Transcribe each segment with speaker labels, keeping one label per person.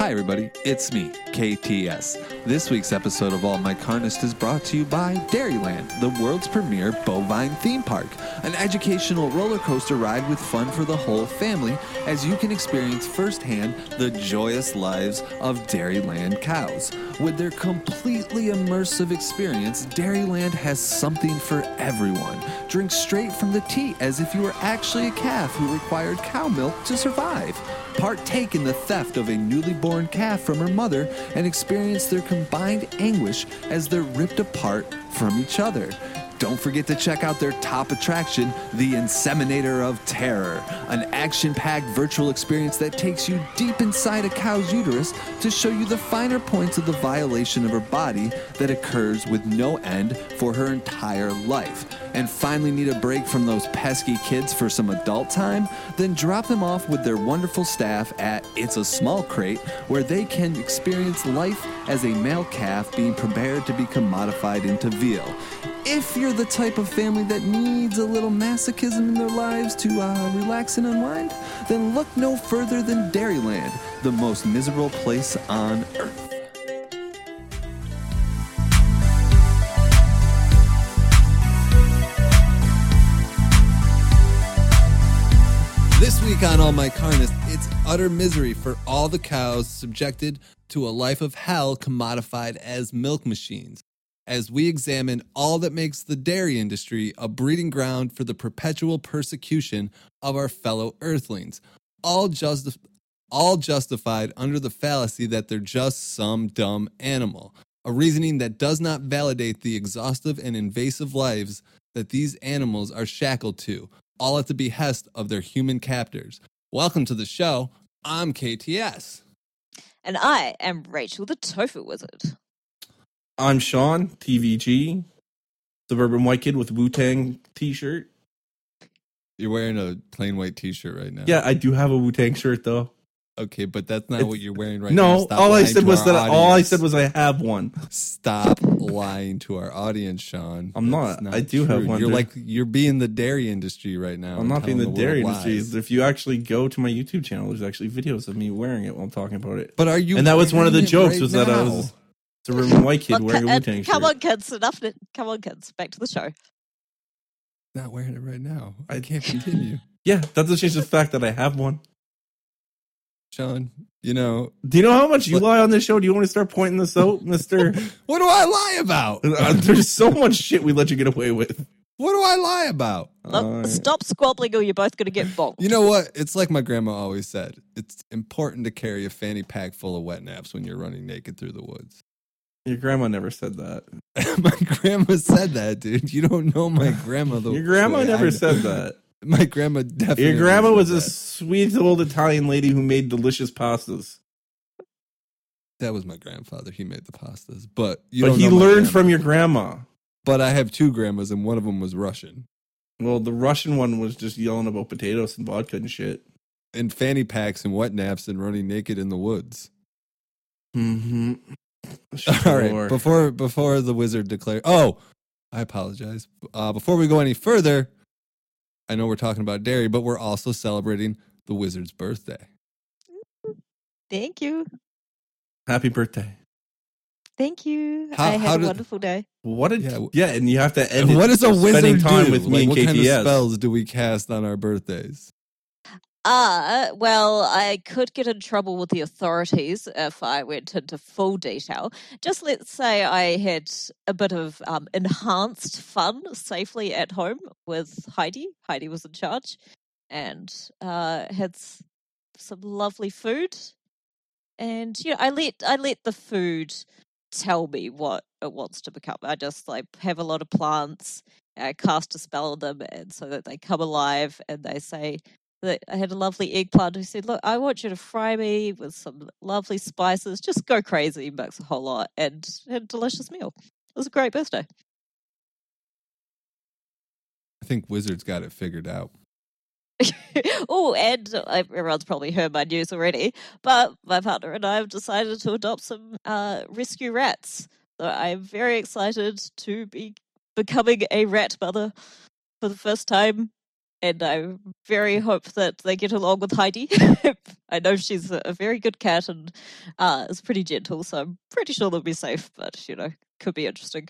Speaker 1: Hi, everybody. It's me, KTS. This week's episode of All My Carnist is brought to you by Dairyland, the world's premier bovine theme park. An educational roller coaster ride with fun for the whole family as you can experience firsthand the joyous lives of Dairyland cows. With their completely immersive experience, Dairyland has something for everyone. Drink straight from the teat as if you were actually a calf who required cow milk to survive partake in the theft of a newly born calf from her mother, and experience their combined anguish as they're ripped apart from each other. Don't forget to check out their top attraction, the Inseminator of Terror, an action packed virtual experience that takes you deep inside a cow's uterus to show you the finer points of the violation of her body that occurs with no end for her entire life. And finally, need a break from those pesky kids for some adult time? Then drop them off with their wonderful staff at It's a Small Crate, where they can experience life as a male calf being prepared to become modified into veal. If you're the type of family that needs a little masochism in their lives to uh, relax and unwind, then look no further than Dairyland, the most miserable place on earth. This week on All My Carnist, it's utter misery for all the cows subjected to a life of hell commodified as milk machines as we examine all that makes the dairy industry a breeding ground for the perpetual persecution of our fellow earthlings, all, justi- all justified under the fallacy that they're just some dumb animal, a reasoning that does not validate the exhaustive and invasive lives that these animals are shackled to, all at the behest of their human captors. Welcome to the show. I'm KTS.
Speaker 2: And I am Rachel the Tofu Wizard.
Speaker 3: I'm Sean, TVG, suburban white kid with Wu Tang t shirt.
Speaker 1: You're wearing a plain white t shirt right now.
Speaker 3: Yeah, I do have a Wu Tang shirt though.
Speaker 1: Okay, but that's not
Speaker 3: It's-
Speaker 1: what you're wearing right now.
Speaker 3: no, all I said was that all I said was I have one.
Speaker 1: Stop lying to our audience, Sean.
Speaker 3: I'm
Speaker 1: That's
Speaker 3: not. I do have one,
Speaker 1: You're
Speaker 3: dude.
Speaker 1: like you're being the dairy industry right now.
Speaker 3: I'm not being the
Speaker 1: world
Speaker 3: dairy
Speaker 1: lies.
Speaker 3: industry. If you actually go to my YouTube channel, there's actually videos of me wearing it while I'm talking about it.
Speaker 1: But are you?
Speaker 3: and that was one of the jokes
Speaker 1: right
Speaker 3: was that I
Speaker 1: now?
Speaker 3: Was a suburban white kid
Speaker 2: Look,
Speaker 3: wearing a Wu Tang shirt.
Speaker 2: come on, kids. Enough. Come on, kids. Back to the show.
Speaker 1: not wearing it right now. I
Speaker 3: I-
Speaker 1: can't continue,
Speaker 3: Yeah, that doesn't change the fact that I have one.
Speaker 1: Sean. You know
Speaker 3: Do you know how much you
Speaker 1: What-
Speaker 3: lie on this show? Do you want to start pointing this out, Mister?
Speaker 1: what do I lie about?
Speaker 3: Uh, There's so much shit we let you get away with.
Speaker 1: What do I lie about?
Speaker 2: Look,
Speaker 3: Uh,
Speaker 2: stop squabbling, or you're both going to get bonked.
Speaker 1: You know what? It's like my grandma always said. It's important to carry a fanny pack full of wet naps when you're running naked through the woods.
Speaker 3: Your grandma never said that.
Speaker 1: my grandma said that, dude. You don't know my grandma. The
Speaker 3: Your grandma never said that.
Speaker 1: My grandma definitely.
Speaker 3: Your grandma was a
Speaker 1: that.
Speaker 3: sweet old Italian lady who made delicious pastas.
Speaker 1: That was my grandfather. He made the pastas, but you
Speaker 3: but
Speaker 1: don't
Speaker 3: he
Speaker 1: know my
Speaker 3: learned
Speaker 1: grandma.
Speaker 3: from your grandma.
Speaker 1: But I have two grandmas, and one of them was Russian.
Speaker 3: Well, the Russian one was just yelling about potatoes and vodka and shit.
Speaker 1: And fanny packs and wet naps and running naked in the woods.
Speaker 3: Mm-hmm. Mm-hmm.
Speaker 1: All right. Before before the wizard declared. Oh, I apologize. Uh, before we go any further, I know we're talking about dairy, but we're also celebrating the wizard's birthday.
Speaker 2: Thank you.
Speaker 3: Happy birthday.
Speaker 2: Thank you.
Speaker 1: How-
Speaker 2: I
Speaker 1: how
Speaker 2: had a
Speaker 1: did-
Speaker 2: wonderful day.
Speaker 3: What did
Speaker 1: Yeah,
Speaker 3: yeah, and you have to end
Speaker 1: what does a wizard
Speaker 3: time
Speaker 1: do?
Speaker 3: with
Speaker 1: Like,
Speaker 3: me and
Speaker 1: what
Speaker 3: KTS.
Speaker 1: kind of spells do we cast on our birthdays?
Speaker 2: Uh, well, I could get in trouble with the authorities if I went into full detail. Just let's say I had a bit of um, enhanced fun safely at home with Heidi. Heidi was in charge and uh, had some lovely food. And you know, I let I let the food tell me what it wants to become. I just like have a lot of plants. I cast a spell on them, and so that they come alive, and they say, that I had a lovely eggplant who said, Look, I want you to fry me with some lovely spices. Just go crazy, mix a whole lot, and had a delicious meal. It was a great birthday.
Speaker 1: I think wizards got it figured out.
Speaker 2: oh, and everyone's probably heard my news already, but my partner and I have decided to adopt some uh, rescue rats. So I'm very excited to be becoming a rat mother for the first time and I very hope that they get along with Heidi. I know she's a, very good cat and uh, is pretty gentle, so I'm pretty sure they'll be safe. But you know, could be interesting.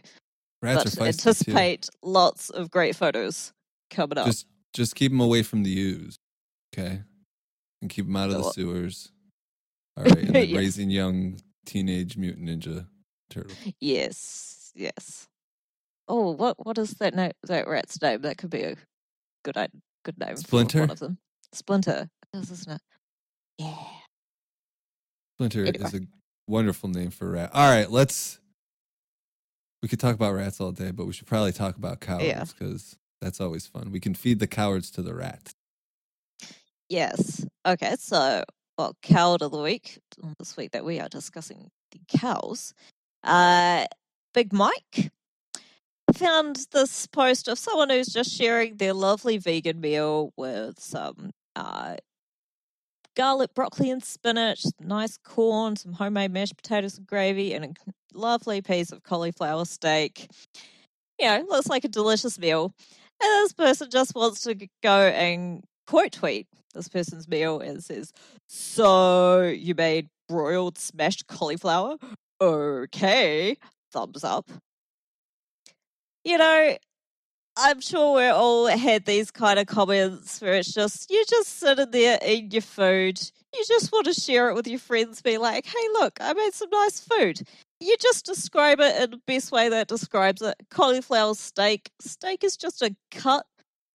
Speaker 1: Rats
Speaker 2: but
Speaker 1: are feisty too.
Speaker 2: anticipate lots of great photos coming up.
Speaker 1: Just just keep them away from the U's, okay? And keep them out of the sewers. All right, and
Speaker 2: Yeah.
Speaker 1: raising young teenage mutant ninja turtle.
Speaker 2: Yes, yes. Oh, what what is that name? That rat's name? That could be a good good name.
Speaker 1: Splinter?
Speaker 2: one of them. Splinter. Isn't it? Yeah.
Speaker 1: Splinter
Speaker 2: Anyway.
Speaker 1: is a wonderful name for a rat. All right, let's. We could talk about rats all day, but we should probably talk about cowards
Speaker 2: Yeah.
Speaker 1: because that's always fun. We can feed the cowards to the rats.
Speaker 2: Yes. Okay. So, well, coward of the week this week that we are discussing the cows. Uh, Big Mike found this post of someone who's just sharing their lovely vegan meal with some uh, garlic, broccoli, and spinach, nice corn, some homemade mashed potatoes and gravy, and a lovely piece of cauliflower steak. You know, looks like a delicious meal. And this person just wants to go and quote tweet this person's meal and says, So you made broiled smashed cauliflower? Okay. Thumbs up. You know, I'm sure we're all had these kind of comments where it's just, you just sitting there eating your food. You just want to share it with your friends, be like, hey, look, I made some nice food. You just describe it in the best way that describes it. Cauliflower steak. Steak is just a cut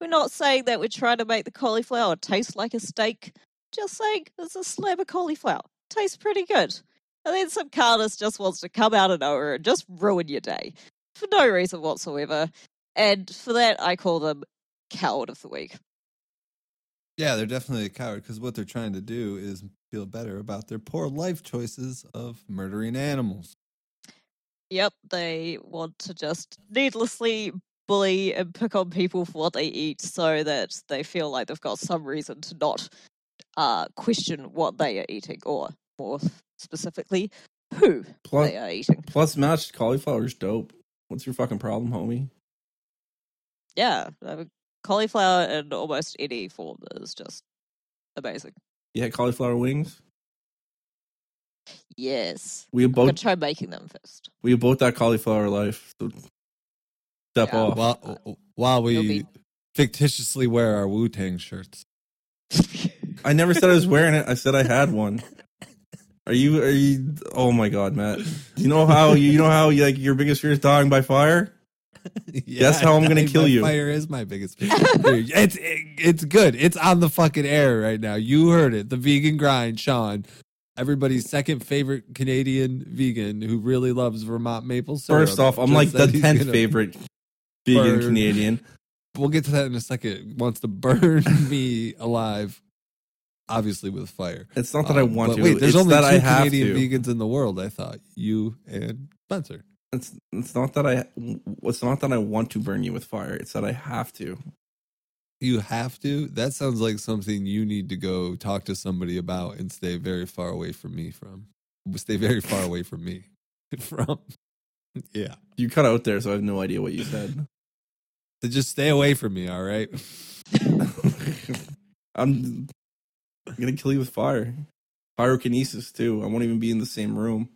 Speaker 2: we're not saying that we're trying to make the cauliflower taste like a steak. Just saying it's a slab of cauliflower. Tastes pretty good. And then some carnist just wants to come out of nowhere and just ruin your day for no reason whatsoever. And for that, I call them coward of the week.
Speaker 1: Yeah, they're definitely a coward because what they're trying to do is feel better about their poor life choices of murdering animals.
Speaker 2: Yep, they want to just needlessly bully and pick on people for what they eat so that they feel like they've got some reason to not uh, question what they are eating, or more specifically, who
Speaker 3: Plus,
Speaker 2: they are eating.
Speaker 3: plus mashed cauliflower is dope. What's your fucking problem, homie?
Speaker 2: Yeah, I mean, cauliflower in almost any form is just amazing.
Speaker 3: You had cauliflower wings.
Speaker 2: Yes.
Speaker 3: We
Speaker 2: I'm
Speaker 3: both
Speaker 2: try making them first.
Speaker 3: we both that cauliflower life. So step
Speaker 2: Yeah.
Speaker 3: off.
Speaker 1: While, while we
Speaker 2: be-
Speaker 1: fictitiously wear our Wu Tang shirts.
Speaker 3: I never said I was wearing it. I said I had one. Are you? Are you? Oh my god, Matt! You know how you know how like your biggest fear is dying by fire? Guess how I'm gonna kill you.
Speaker 1: Fire is my biggest fear. it's it's good. It's on the fucking air right now. You heard it. The vegan grind, Sean. Everybody's second favorite Canadian vegan who really loves Vermont maple syrup.
Speaker 3: First off, I'm like the tenth favorite vegan
Speaker 1: burn.
Speaker 3: Canadian.
Speaker 1: We'll get to that in a second. Wants to burn me alive, obviously with fire.
Speaker 3: It's not that I
Speaker 1: Um,
Speaker 3: want to.
Speaker 1: Wait, there's
Speaker 3: it's
Speaker 1: only
Speaker 3: that
Speaker 1: two
Speaker 3: I have
Speaker 1: Canadian
Speaker 3: to.
Speaker 1: vegans in the world. I thought you and Spencer.
Speaker 3: It's it's not that I. It's not that I want to burn you with fire. It's that I have to.
Speaker 1: You have to. That sounds like something you need to go talk to somebody about and stay very far away from me from. Stay very far away from me from. Yeah.
Speaker 3: You cut out there, so I have no idea what you said.
Speaker 1: So just stay away from me, all right?
Speaker 3: I'm gonna kill you with fire. Pyrokinesis too. I won't even be in the same room.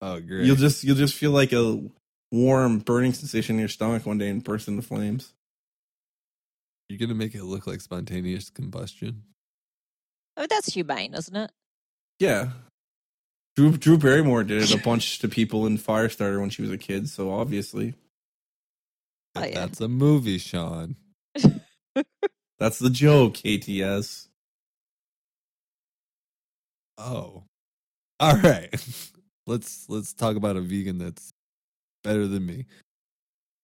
Speaker 1: Oh, great.
Speaker 3: You'll just you'll just feel like a warm burning sensation in your stomach one day and burst into flames.
Speaker 1: You're gonna make it look like spontaneous combustion.
Speaker 2: Oh, that's humane, isn't it?
Speaker 3: Yeah. Drew Drew Barrymore did it a bunch to people in Firestarter when she was a kid, so obviously
Speaker 2: Oh, yeah.
Speaker 1: That's a movie, Sean.
Speaker 3: that's the joke, KTS.
Speaker 1: Oh. All right. let's let's talk about a vegan that's better than me.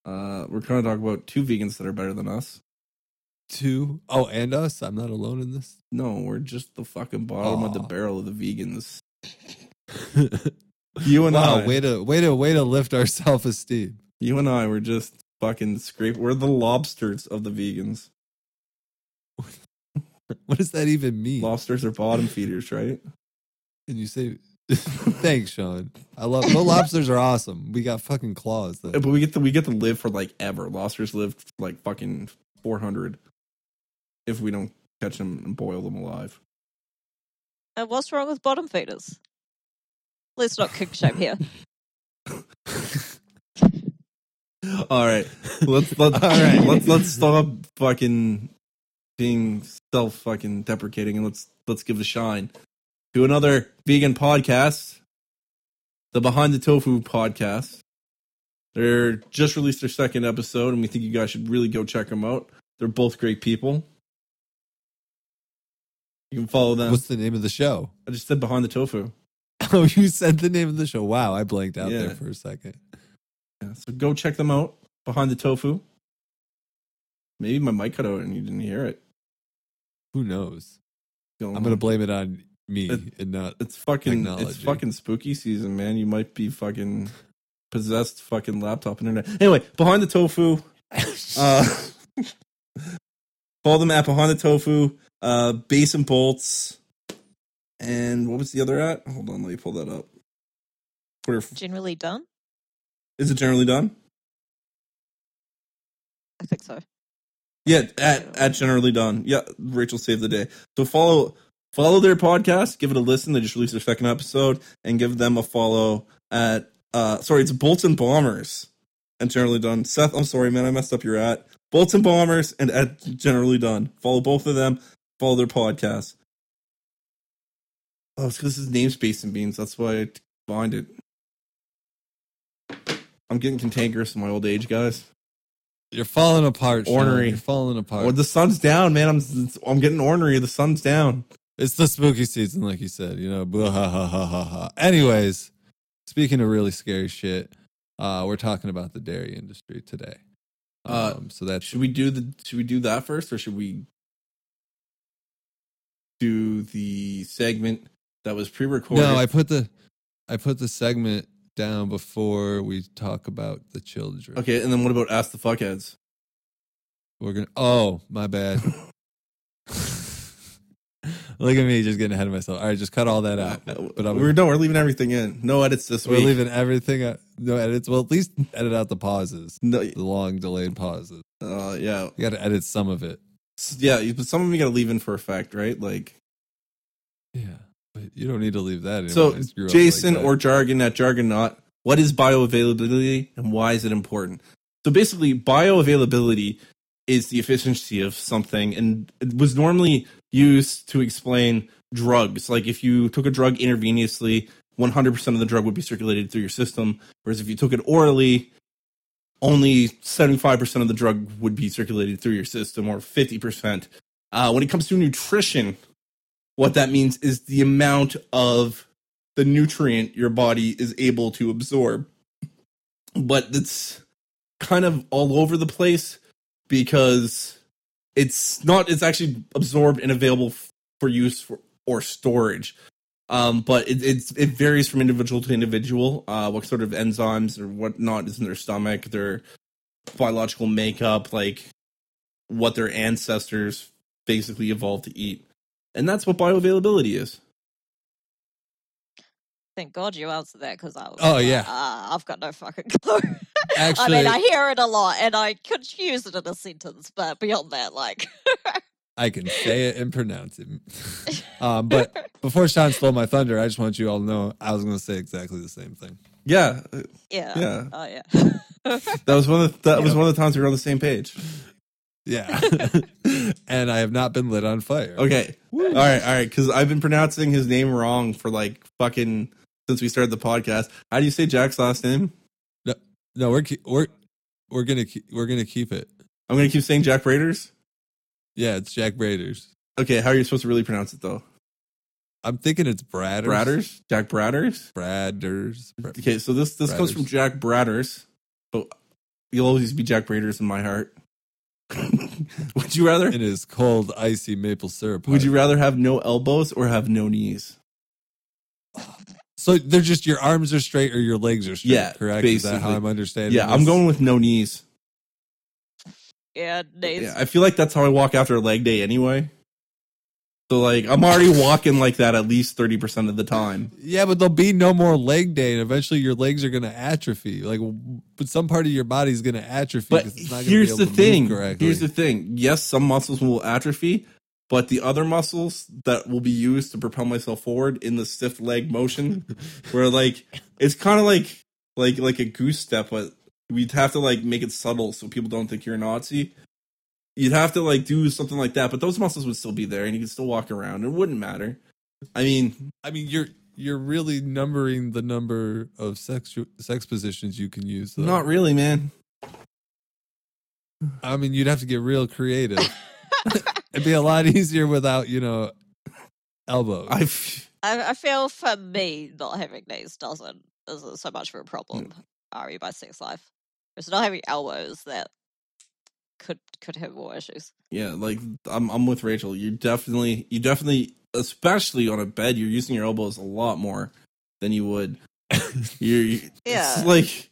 Speaker 3: Uh, we're going to talk about two vegans that are better than us.
Speaker 1: Two. Oh, and us. I'm not alone in this.
Speaker 3: No, we're just the fucking bottom of the barrel of the vegans. You and
Speaker 1: wow,
Speaker 3: I,
Speaker 1: way to way to way to lift our self esteem.
Speaker 3: you and I, were just fucking scrape. We're the lobsters of the vegans.
Speaker 1: What does that even mean?
Speaker 3: Lobsters are bottom feeders, right?
Speaker 1: Can you say thanks, Sean? I love the lobsters are awesome. We got fucking claws though.
Speaker 3: But we get to we get to live for like ever. Lobsters live like fucking four hundred. if we don't catch them and boil them alive.
Speaker 2: And what's wrong with bottom feeders? Let's not kink shame here.
Speaker 3: All right, let's let's
Speaker 1: All right.
Speaker 3: let's let's stop fucking being self fucking deprecating and let's let's give a shine to another vegan podcast, the Behind the Tofu podcast. They're just released their second episode, and we think you guys should really go check them out. They're both great people. You can follow them.
Speaker 1: What's the name of the show?
Speaker 3: I just said Behind the Tofu.
Speaker 1: Oh, you said the name of the show. Wow, I blanked out
Speaker 3: Yeah.
Speaker 1: there for a second.
Speaker 3: Yeah, so go check them out. Behind the Tofu. Maybe my mic cut out and you didn't hear it.
Speaker 1: Who knows?
Speaker 3: Don't
Speaker 1: I'm gonna blame it on me
Speaker 3: It-
Speaker 1: and not.
Speaker 3: It's fucking it's fucking spooky season, man. You might be fucking possessed fucking laptop internet. Anyway, behind the tofu. Uh follow them at behind the tofu, uh base and bolts. And what was the other at? Hold on, let me pull that up. Twitter
Speaker 2: Generally done?
Speaker 3: is it generally done?
Speaker 2: I think so.
Speaker 3: Yeah, at at generally done. Yeah, Rachel saved the day. So follow follow their podcast, give it a listen. They just released their second episode, and give them a follow at uh sorry, it's Bolts and Bombers and generally done. Seth, I'm sorry, man, I messed up your at Bolts and Bombers and at generally done. Follow both of them. Follow their podcast. Oh, it's because his name's Space and Beans. That's why I find it. I'm getting cantankerous in my old age, guys.
Speaker 1: You're falling apart. Sean.
Speaker 3: Ornery.
Speaker 1: You're falling apart.
Speaker 3: Well, the sun's down, man. I'm I'm getting ornery. The sun's down.
Speaker 1: It's the spooky season, like you said. You know, blah, ha, ha, ha, ha, ha. Anyways, speaking of really scary shit, uh, we're talking about the dairy industry today.
Speaker 3: Uh,
Speaker 1: Um, so that
Speaker 3: Should we do the should we do that first or should we do the segment that was pre-recorded?
Speaker 1: no. I put the I put the segment down before we talk about the children.
Speaker 3: Okay, and then what about ask the fuckheads?
Speaker 1: We're gonna. Oh, my bad. Look at me, just getting ahead of myself. All right, just cut all that out. But I'm,
Speaker 3: we're no, we're leaving everything in. No edits this
Speaker 1: we're
Speaker 3: week.
Speaker 1: leaving everything. Out, no edits. Well, at least edit out the pauses,
Speaker 3: No,
Speaker 1: the long delayed pauses.
Speaker 3: uh, yeah,
Speaker 1: You got to edit some of it.
Speaker 3: Yeah. But some of them you got to leave in for effect, right? Like
Speaker 1: Yeah, but you don't need to leave that. in.
Speaker 3: so,
Speaker 1: I screw up
Speaker 3: Jason
Speaker 1: like
Speaker 3: or Jargon at Jargonaut. What is bioavailability and why is it important? So basically, bioavailability is the efficiency of something, and it was normally used to explain drugs. Like if you took a drug intravenously, 100% of the drug would be circulated through your system, whereas if you took it orally, only 75% of the drug would be circulated through your system, or 50%. Uh, when it comes to nutrition, what that means is the amount of the nutrient your body is able to absorb. But it's kind of all over the place because it's not it's actually absorbed and available for use for, or storage. Um, but it, it's it varies from individual to individual. Uh, what sort of enzymes or whatnot is in their stomach, their biological makeup, like what their ancestors basically evolved to eat, and that's what bioavailability is.
Speaker 2: Thank God you answered that because I was.
Speaker 1: Oh,
Speaker 2: like,
Speaker 1: yeah.
Speaker 2: "Ah, I've got no fucking clue.
Speaker 1: Actually,
Speaker 2: I mean, I hear it a lot and I could use it in a sentence, but beyond that, like.
Speaker 1: I can say it and pronounce it. um, but before Sean stole my thunder, I just want you all to know I was going to say exactly the same thing.
Speaker 3: Yeah, uh,
Speaker 2: yeah.
Speaker 3: Yeah.
Speaker 2: Oh, yeah.
Speaker 3: that was one of the, that was one of the times we were on the same page.
Speaker 1: Yeah, and I have not been lit on fire.
Speaker 3: Okay, all right, all right, because I've been pronouncing his name wrong for like fucking since we started the podcast. How do you say Jack's last name?
Speaker 1: No, we're we're we're gonna keep, we're gonna keep it.
Speaker 3: I'm gonna keep saying Jack Raiders.
Speaker 1: Yeah, it's Jack Braders.
Speaker 3: Okay, how are you supposed to really pronounce it though?
Speaker 1: I'm thinking it's Bradders.
Speaker 3: Bradders, Jack Bradders.
Speaker 1: Bradders. Bra-
Speaker 3: Okay, so this this comes from Jack Bradders, but you'll always be Jack Braiders in my heart. would you rather?
Speaker 1: It is cold, icy maple syrup.
Speaker 3: Would you rather have no elbows or have no knees?
Speaker 1: So they're just your arms are straight or your legs are straight.
Speaker 3: Yeah,
Speaker 1: correct. Is that how. I'm understanding?
Speaker 3: Yeah, I'm going with no knees.
Speaker 2: yeah, knees.
Speaker 3: Yeah, I feel like that's how I walk after a leg day anyway. So like I'm already walking like that at least 30% of the time.
Speaker 1: Yeah, but there'll be no more leg day, and eventually your legs are going to atrophy. Like, but some part of your body is going to atrophy.
Speaker 3: But
Speaker 1: 'cause it's not gonna
Speaker 3: here's
Speaker 1: be
Speaker 3: the
Speaker 1: to
Speaker 3: thing.
Speaker 1: correctly.
Speaker 3: Here's the thing. Yes, some muscles will atrophy, but the other muscles that will be used to propel myself forward in the stiff leg motion, where like it's kind of like like like a goose step, but we'd have to like make it subtle so people don't think you're a Nazi. You'd have to like do something like that, but those muscles would still be there, and you could still walk around. It wouldn't matter. I mean,
Speaker 1: I mean, you're you're really numbering the number of sex sex positions you can use. Though.
Speaker 3: not really, man.
Speaker 1: I mean, you'd have to get real creative. It'd be a lot easier without, you know, elbows.
Speaker 3: I've
Speaker 2: I, I feel for me, not having knees doesn't isn't so much of a problem. Mm. Are you by sex life? It's not having elbows that could could have more issues.
Speaker 3: Yeah, like I'm I'm with Rachel. You definitely you definitely especially on a bed, you're using your elbows a lot more than you would. You're you-
Speaker 2: Yeah.
Speaker 3: it's like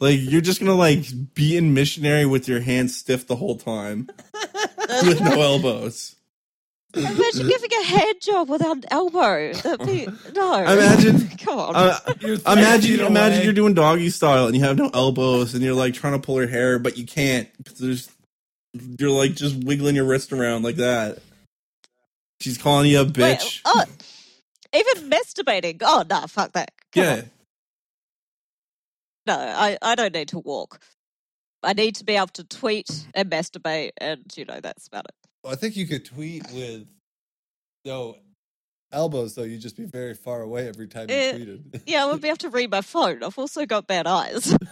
Speaker 3: like you're just gonna like be in missionary with your hands stiff the whole time with no elbows.
Speaker 2: Imagine giving a hand job without an elbow. That'd be no.
Speaker 3: Imagine-
Speaker 2: Come on.
Speaker 3: Uh, imagine
Speaker 1: feet
Speaker 3: imagine you're doing doggy style and you have no elbows and you're like trying to pull her hair but you can't because there's you're like just wiggling your wrist around like that. She's calling you a
Speaker 2: Wait,
Speaker 3: bitch.
Speaker 2: oh, even masturbating. Oh no, fuck that. Come
Speaker 3: yeah.
Speaker 2: on. No, I, I don't need to walk. I need to be able to tweet and masturbate, and you know that's about it.
Speaker 1: I think you could tweet with no elbows, though. You'd just be very far away every time you
Speaker 2: Eh,
Speaker 1: tweeted.
Speaker 2: Yeah, I would be able to read my phone. I've also got bad eyes.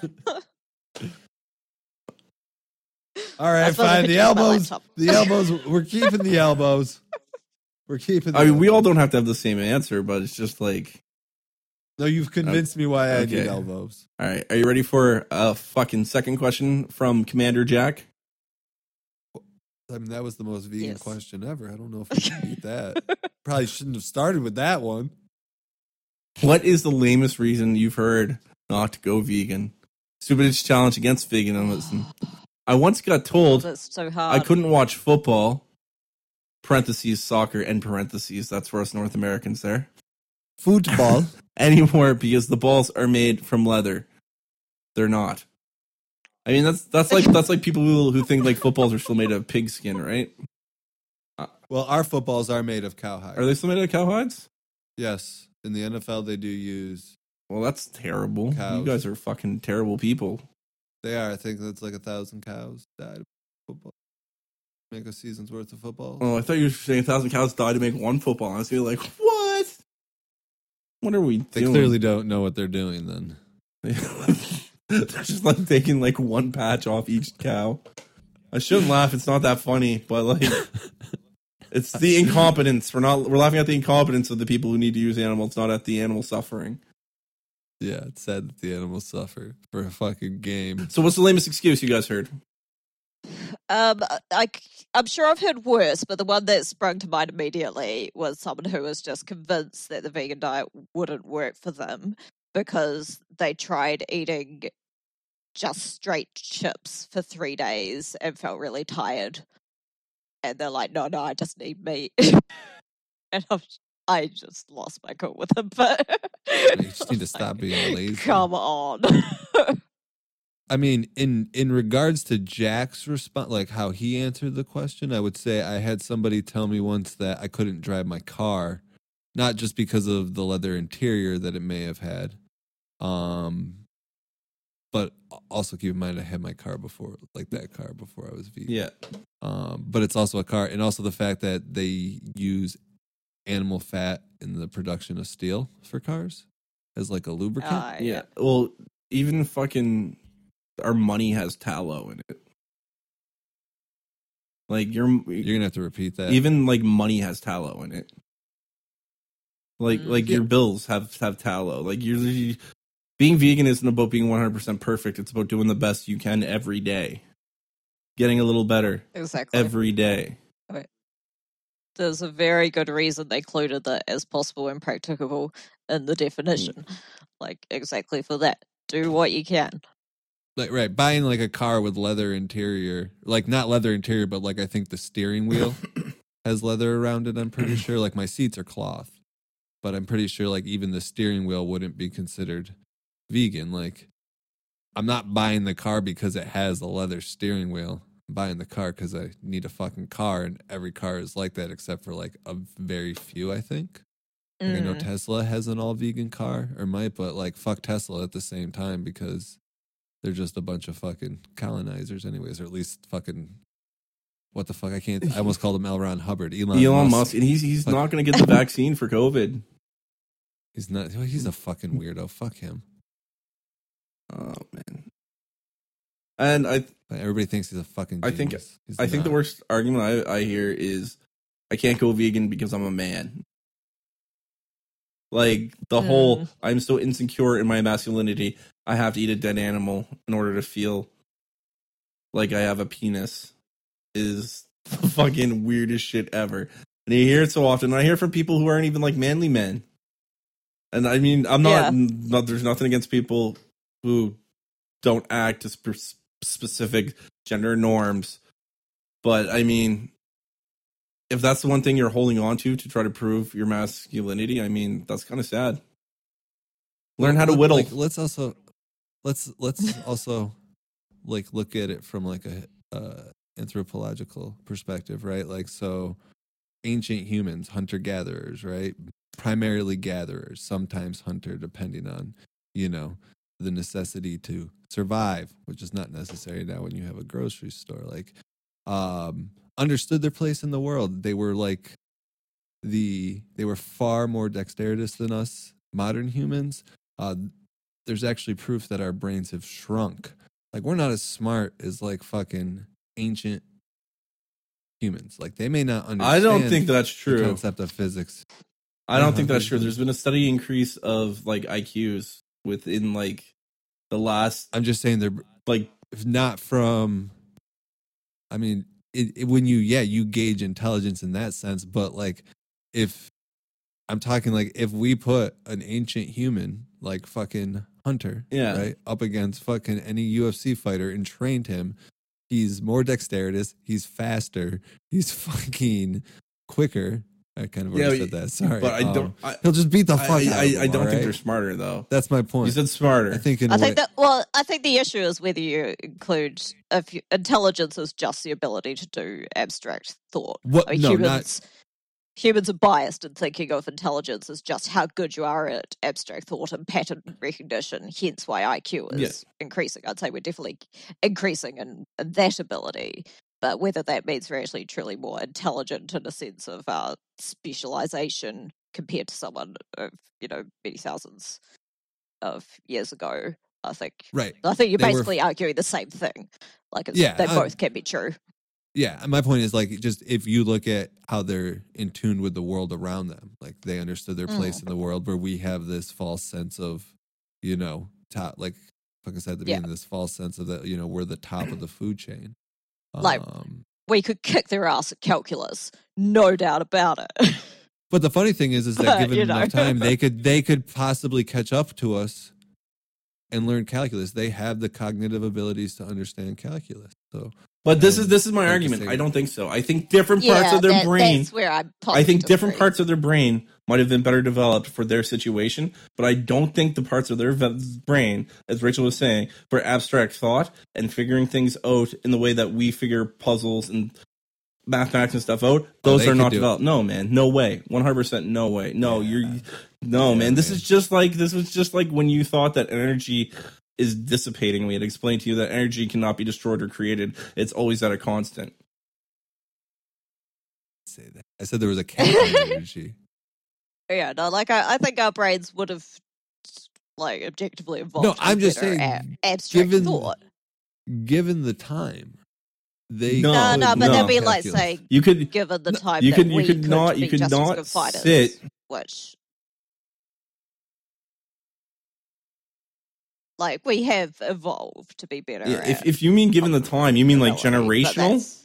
Speaker 1: All right,
Speaker 2: I
Speaker 1: fine. The
Speaker 2: do with my
Speaker 1: elbows. The elbows. We're keeping the elbows. We're keeping. The
Speaker 3: I mean, we all don't have to have the same answer, but it's just like,
Speaker 1: No, you've convinced me why I need
Speaker 3: okay.
Speaker 1: elbows.
Speaker 3: all right, are you ready for a fucking second question from Commander Jack?
Speaker 1: I mean, that was the most vegan
Speaker 2: Yes.
Speaker 1: question ever. I don't know if I can beat that. Probably shouldn't have started with that one.
Speaker 3: What is the lamest reason you've heard not to go vegan? Stupidest challenge against veganism. I once got told
Speaker 2: That's so hard.
Speaker 3: I couldn't watch football. Parentheses soccer and parentheses. That's for us North Americans there.
Speaker 1: Football.
Speaker 3: Anymore because the balls are made from leather. They're not. I mean that's that's like that's like people who who think like footballs are still made of pig skin, right?
Speaker 1: Uh, well, our footballs are made of cowhide.
Speaker 3: Are they still made of cowhides?
Speaker 1: Yes, in the NFL they do use.
Speaker 3: Well, that's terrible.
Speaker 1: Cows.
Speaker 3: You guys are fucking terrible people.
Speaker 1: They are. I think that's like a thousand cows died of football. Make a season's worth of football.
Speaker 3: Oh, I thought you were saying a thousand cows died to make one football. I was be like? What are we
Speaker 1: they
Speaker 3: doing?
Speaker 1: clearly don't know what they're doing. Then
Speaker 3: They're just like taking like one patch off each cow. I shouldn't laugh. It's not that funny, but like it's the incompetence. We're not. We're laughing at the incompetence of the people who need to use animals, not at the animal suffering.
Speaker 1: yeah, it's sad that the animals suffer for a fucking game.
Speaker 3: So, what's the lamest excuse you guys heard?
Speaker 2: Um, I, I'm sure I've heard worse, but the one that sprung to mind immediately was someone who was just convinced that the vegan diet wouldn't work for them because they tried eating just straight chips for three days and felt really tired. And they're like, no, no, I just need meat. and I'm, I just lost my cool with them, but
Speaker 1: You just need to stop being lazy.
Speaker 2: Come on.
Speaker 1: I mean, in in regards to Jack's response, like how he answered the question, I would say I had somebody tell me once that I couldn't drive my car, not just because of the leather interior that it may have had, um, but also keep in mind I had my car before, like that car before I was vegan.
Speaker 3: Yeah,
Speaker 1: Um, but it's also a car, and also the fact that they use animal fat in the production of steel for cars as like a lubricant.
Speaker 2: Uh,
Speaker 3: yeah. Well, even fucking our money has tallow in it. Like you're
Speaker 1: You're gonna have to repeat that.
Speaker 3: even like money has tallow in it. Like
Speaker 2: Mm.
Speaker 3: like your bills have have tallow. Like you're you, being vegan isn't about being 100% perfect. It's about doing the best you can every day. Getting a little better
Speaker 2: exactly.
Speaker 3: every day.
Speaker 2: There's a very good reason they included that as possible and practicable in the definition. Like exactly for that. Do what you can.
Speaker 1: Like right buying like a car with leather interior like not leather interior but like i think the steering wheel has leather around it. I'm pretty sure. Like my seats are cloth, but I'm pretty sure like even the steering wheel wouldn't be considered vegan. Like I'm not buying the car because it has a leather steering wheel. I'm buying the car because I need a fucking car, and every car is like that except for like a very few, I think. Like, I know
Speaker 2: Mm.
Speaker 1: Tesla has an all vegan car or might, but like fuck Tesla at the same time because they're just a bunch of fucking colonizers, anyways, or at least fucking what the fuck? I can't. I almost called him L. Ron Hubbard. Elon,
Speaker 3: Elon
Speaker 1: Musk.
Speaker 3: Musk, and he's he's
Speaker 1: Fuck.
Speaker 3: not going to get the vaccine for COVID.
Speaker 1: He's not. He's a fucking weirdo. Fuck him.
Speaker 3: Oh man. And I
Speaker 1: But everybody thinks he's a fucking.
Speaker 3: I think-
Speaker 1: He's
Speaker 3: I think the worst argument I, I hear is I can't go vegan because I'm a man. Like the whole
Speaker 2: Mm.
Speaker 3: I'm so insecure in my masculinity, I have to eat a dead animal in order to feel like I have a penis is the fucking weirdest shit ever. And you hear it so often. And I hear it from people who aren't even like manly men. And I mean, I'm not,
Speaker 2: Yeah.
Speaker 3: not there's nothing against people who don't act to sp- specific gender norms. But I mean, if that's the one thing you're holding on to to try to prove your masculinity, I mean, that's kind of sad. Learn how to whittle.
Speaker 1: Like, let's also let's let's also like look at it from like a uh, anthropological perspective, right? Like so, ancient humans, hunter gatherers, right? Primarily gatherers, sometimes hunter, depending on you know the necessity to survive, which is not necessary now when you have a grocery store. Like, um, understood their place in the world. They were like the they were far more dexterous than us modern humans. Uh, there's actually proof that our brains have shrunk. Like we're not as smart as like fucking ancient humans. Like they may not understand.
Speaker 3: I don't think that's
Speaker 1: the
Speaker 3: true.
Speaker 1: concept of physics.
Speaker 3: I don't think that's
Speaker 1: Uh-huh.
Speaker 3: true. There's been a steady increase of like IQs within like the last
Speaker 1: I'm just saying they're
Speaker 3: like
Speaker 1: if not from. I mean, it, it, when you yeah you gauge intelligence in that sense, but like if I'm talking like if we put an ancient human like fucking Hunter,
Speaker 3: Yeah.
Speaker 1: right, up against fucking any UFC fighter and trained him, he's more dexterous, he's faster, he's fucking quicker. I kind of already
Speaker 3: Yeah,
Speaker 1: said that. Sorry,
Speaker 3: but I
Speaker 1: Um,
Speaker 3: don't I,
Speaker 1: he'll just beat the fuck
Speaker 3: I,
Speaker 1: out of
Speaker 3: I,
Speaker 1: him,
Speaker 3: I don't
Speaker 1: all
Speaker 3: think
Speaker 1: right?
Speaker 3: they're smarter though.
Speaker 1: That's my point.
Speaker 3: You said smarter.
Speaker 1: I think in
Speaker 2: I
Speaker 1: a way,
Speaker 2: think that well, I think the issue is whether you include if you, intelligence is just the ability to do abstract thought.
Speaker 1: what?
Speaker 2: I mean,
Speaker 1: no, not
Speaker 2: humans are biased in thinking of intelligence as just how good you are at abstract thought and pattern recognition. Hence, why IQ is increasing. I'd say we're definitely increasing in, in that ability. But whether that means we're actually truly more intelligent in a sense of uh, specialization compared to someone of you know many thousands of years ago, I think
Speaker 1: right.
Speaker 2: I think you're
Speaker 1: They were-
Speaker 2: basically arguing the same thing. Like, it's,
Speaker 1: Yeah,
Speaker 2: they
Speaker 1: I-
Speaker 2: both can be true.
Speaker 1: Yeah, my point is like just if you look at how they're in tune with the world around them, like they understood their place in the world where we have this false sense of, you know, top like I said at the
Speaker 2: Yeah.
Speaker 1: beginning, this false sense of that, you know, we're the top of the food chain.
Speaker 2: Like-
Speaker 1: um,
Speaker 2: We could kick their ass at calculus, no doubt about it.
Speaker 1: but the funny thing is, is that
Speaker 2: But,
Speaker 1: given
Speaker 2: you
Speaker 1: enough time, they could they could possibly catch up to us and learn calculus. They have the cognitive abilities to understand calculus. So
Speaker 3: but this
Speaker 1: and
Speaker 3: is um, this is my
Speaker 1: like
Speaker 3: argument. I don't think so. I think different parts of their
Speaker 2: that-
Speaker 3: brain
Speaker 2: That's where I'm.
Speaker 3: I think different
Speaker 2: positively-
Speaker 3: parts of their brain might have been better developed for their situation, but I don't think the parts of their ve- brain, as Rachel was saying, for abstract thought and figuring things out in the way that we figure puzzles and mathematics and stuff out,
Speaker 1: Oh,
Speaker 3: those
Speaker 1: they
Speaker 3: are not
Speaker 1: do it.
Speaker 3: developed. No, man, no way, one hundred percent, no way, no,
Speaker 1: Yeah.
Speaker 3: you're, no,
Speaker 1: Yeah,
Speaker 3: man. This
Speaker 1: man.
Speaker 3: is just like this was just like when you thought that energy is dissipating. We had explained to you that energy cannot be destroyed or created; it's always at a constant.
Speaker 1: say that I said there was a cap on energy.
Speaker 2: Yeah, no, like I, I think our brains would have like objectively evolved.
Speaker 1: No, I'm just saying,
Speaker 2: at abstract
Speaker 1: given-
Speaker 2: thought.
Speaker 1: given the time, they
Speaker 3: No,
Speaker 2: No, no, but
Speaker 3: no.
Speaker 2: that'd be like
Speaker 1: calculus.
Speaker 2: saying,
Speaker 3: You could
Speaker 2: given the time
Speaker 3: you could you
Speaker 2: we
Speaker 3: could not you could not
Speaker 2: good fighters,
Speaker 3: sit
Speaker 2: which like we have evolved to be better.
Speaker 3: Yeah, if
Speaker 2: at
Speaker 3: if you mean given the time, you mean like generational.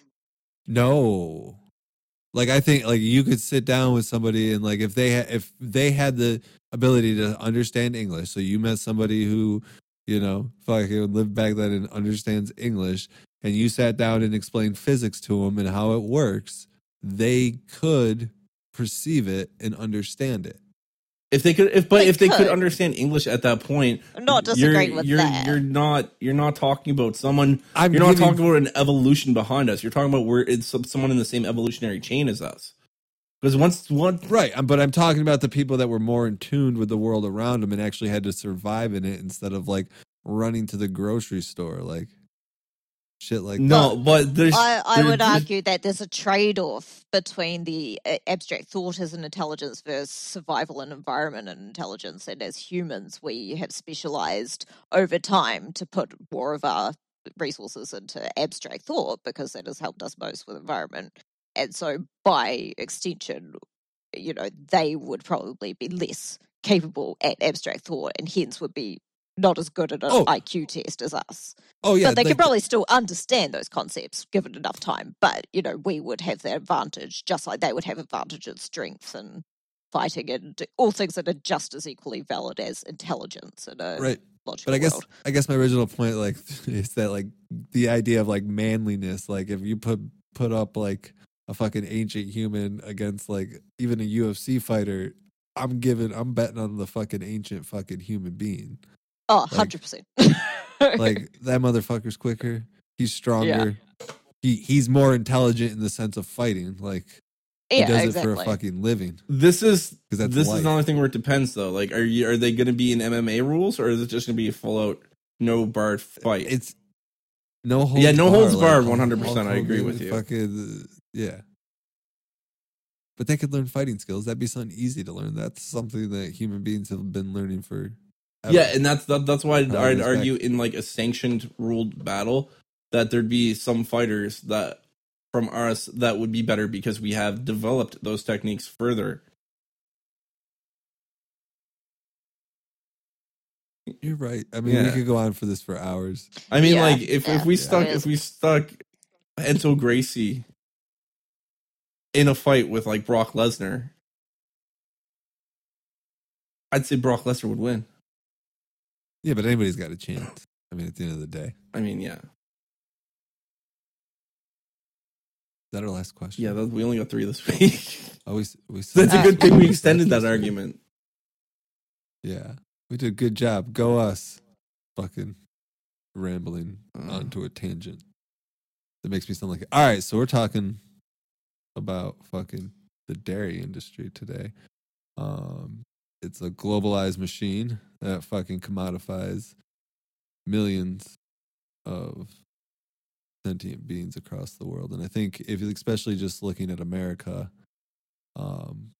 Speaker 1: No. Like I think like you could sit down with somebody and like if they ha- if they had the ability to understand English, so you met somebody who, you know, fucking lived back then and understands English and you sat down and explained physics to them and how it works, they could perceive it and understand it.
Speaker 3: If they could, if but
Speaker 2: They
Speaker 3: if they could
Speaker 2: could.
Speaker 3: understand English at that point,
Speaker 2: I'm not
Speaker 3: you're,
Speaker 2: disagreeing with
Speaker 3: you're,
Speaker 2: that.
Speaker 3: You're not. You're not talking about someone.
Speaker 1: I'm
Speaker 3: you're not
Speaker 1: giving-
Speaker 3: talking about an evolution behind us. You're talking about where it's someone in the same evolutionary chain as us. Because once one,
Speaker 1: Right, um, but I'm talking about the people that were more in tune with the world around them and actually had to survive in it instead of like running to the grocery store, like shit like
Speaker 3: no, but there's.
Speaker 2: I, I
Speaker 3: there-
Speaker 2: would argue that there's a trade off between the uh, abstract thought as an intelligence versus survival and environment and intelligence. And as humans, we have specialized over time to put more of our resources into abstract thought because that has helped us most with environment. And so, by extension, you know, they would probably be less capable at abstract thought and hence would be not as good at an
Speaker 1: Oh.
Speaker 2: IQ test as us
Speaker 1: Oh yeah,
Speaker 2: but they
Speaker 1: like,
Speaker 2: can probably still understand those concepts given enough time. But you know, we would have the advantage, just like they would have advantage in strength and fighting and all things that are just as equally valid as intelligence in a
Speaker 1: right.
Speaker 2: logical
Speaker 1: But I guess
Speaker 2: world.
Speaker 1: I guess my original point like is that like the idea of like manliness, like if you put put up like a fucking ancient human against like even a UFC fighter, I'm giving I'm betting on the fucking ancient fucking human being.
Speaker 2: Oh, 100%.
Speaker 1: Like that motherfucker's quicker, he's stronger. Yeah. He he's more intelligent in the sense of fighting. Like he
Speaker 2: yeah,
Speaker 1: does
Speaker 2: exactly.
Speaker 1: it for a fucking living.
Speaker 3: This is
Speaker 1: that's
Speaker 3: this
Speaker 1: life.
Speaker 3: is another thing where it depends though. Like, are you are they going to be in MMA rules or is it just going to be a full out no barred fight?
Speaker 1: It's no holds
Speaker 3: Yeah, no
Speaker 1: bar,
Speaker 3: holds barred,
Speaker 1: Hulk-
Speaker 3: 100%, I agree with you.
Speaker 1: Fucking yeah. But they could learn fighting skills. That'd be something easy to learn. That's something that human beings have been learning for. Ever.
Speaker 3: yeah, and that's that, that's why I'd, I'd argue in like a sanctioned ruled battle that there'd be some fighters that from us that would be better because we have developed those techniques further.
Speaker 1: you're right. I mean, we could go on for this for hours.
Speaker 3: I mean,
Speaker 2: Yeah,
Speaker 3: like if
Speaker 2: yeah,
Speaker 3: if we stuck if we stuck Enzo Gracie in a fight with like Brock Lesnar, I'd say Brock Lesnar would win.
Speaker 1: Yeah, but anybody's got a chance. I mean, at the end of the day,
Speaker 3: I mean, yeah, Is
Speaker 1: that our last question?
Speaker 3: yeah. That, we only got three this week.
Speaker 1: Oh, we, we
Speaker 3: That's a good thing we extended that argument.
Speaker 1: Yeah, we did a good job. Go us. Fucking rambling
Speaker 3: Uh.
Speaker 1: onto a tangent. That makes me sound like all right. So we're talking about fucking the dairy industry today. Um, it's a globalized machine that fucking commodifies millions of sentient beings across the world. And I think if especially just looking at America, um,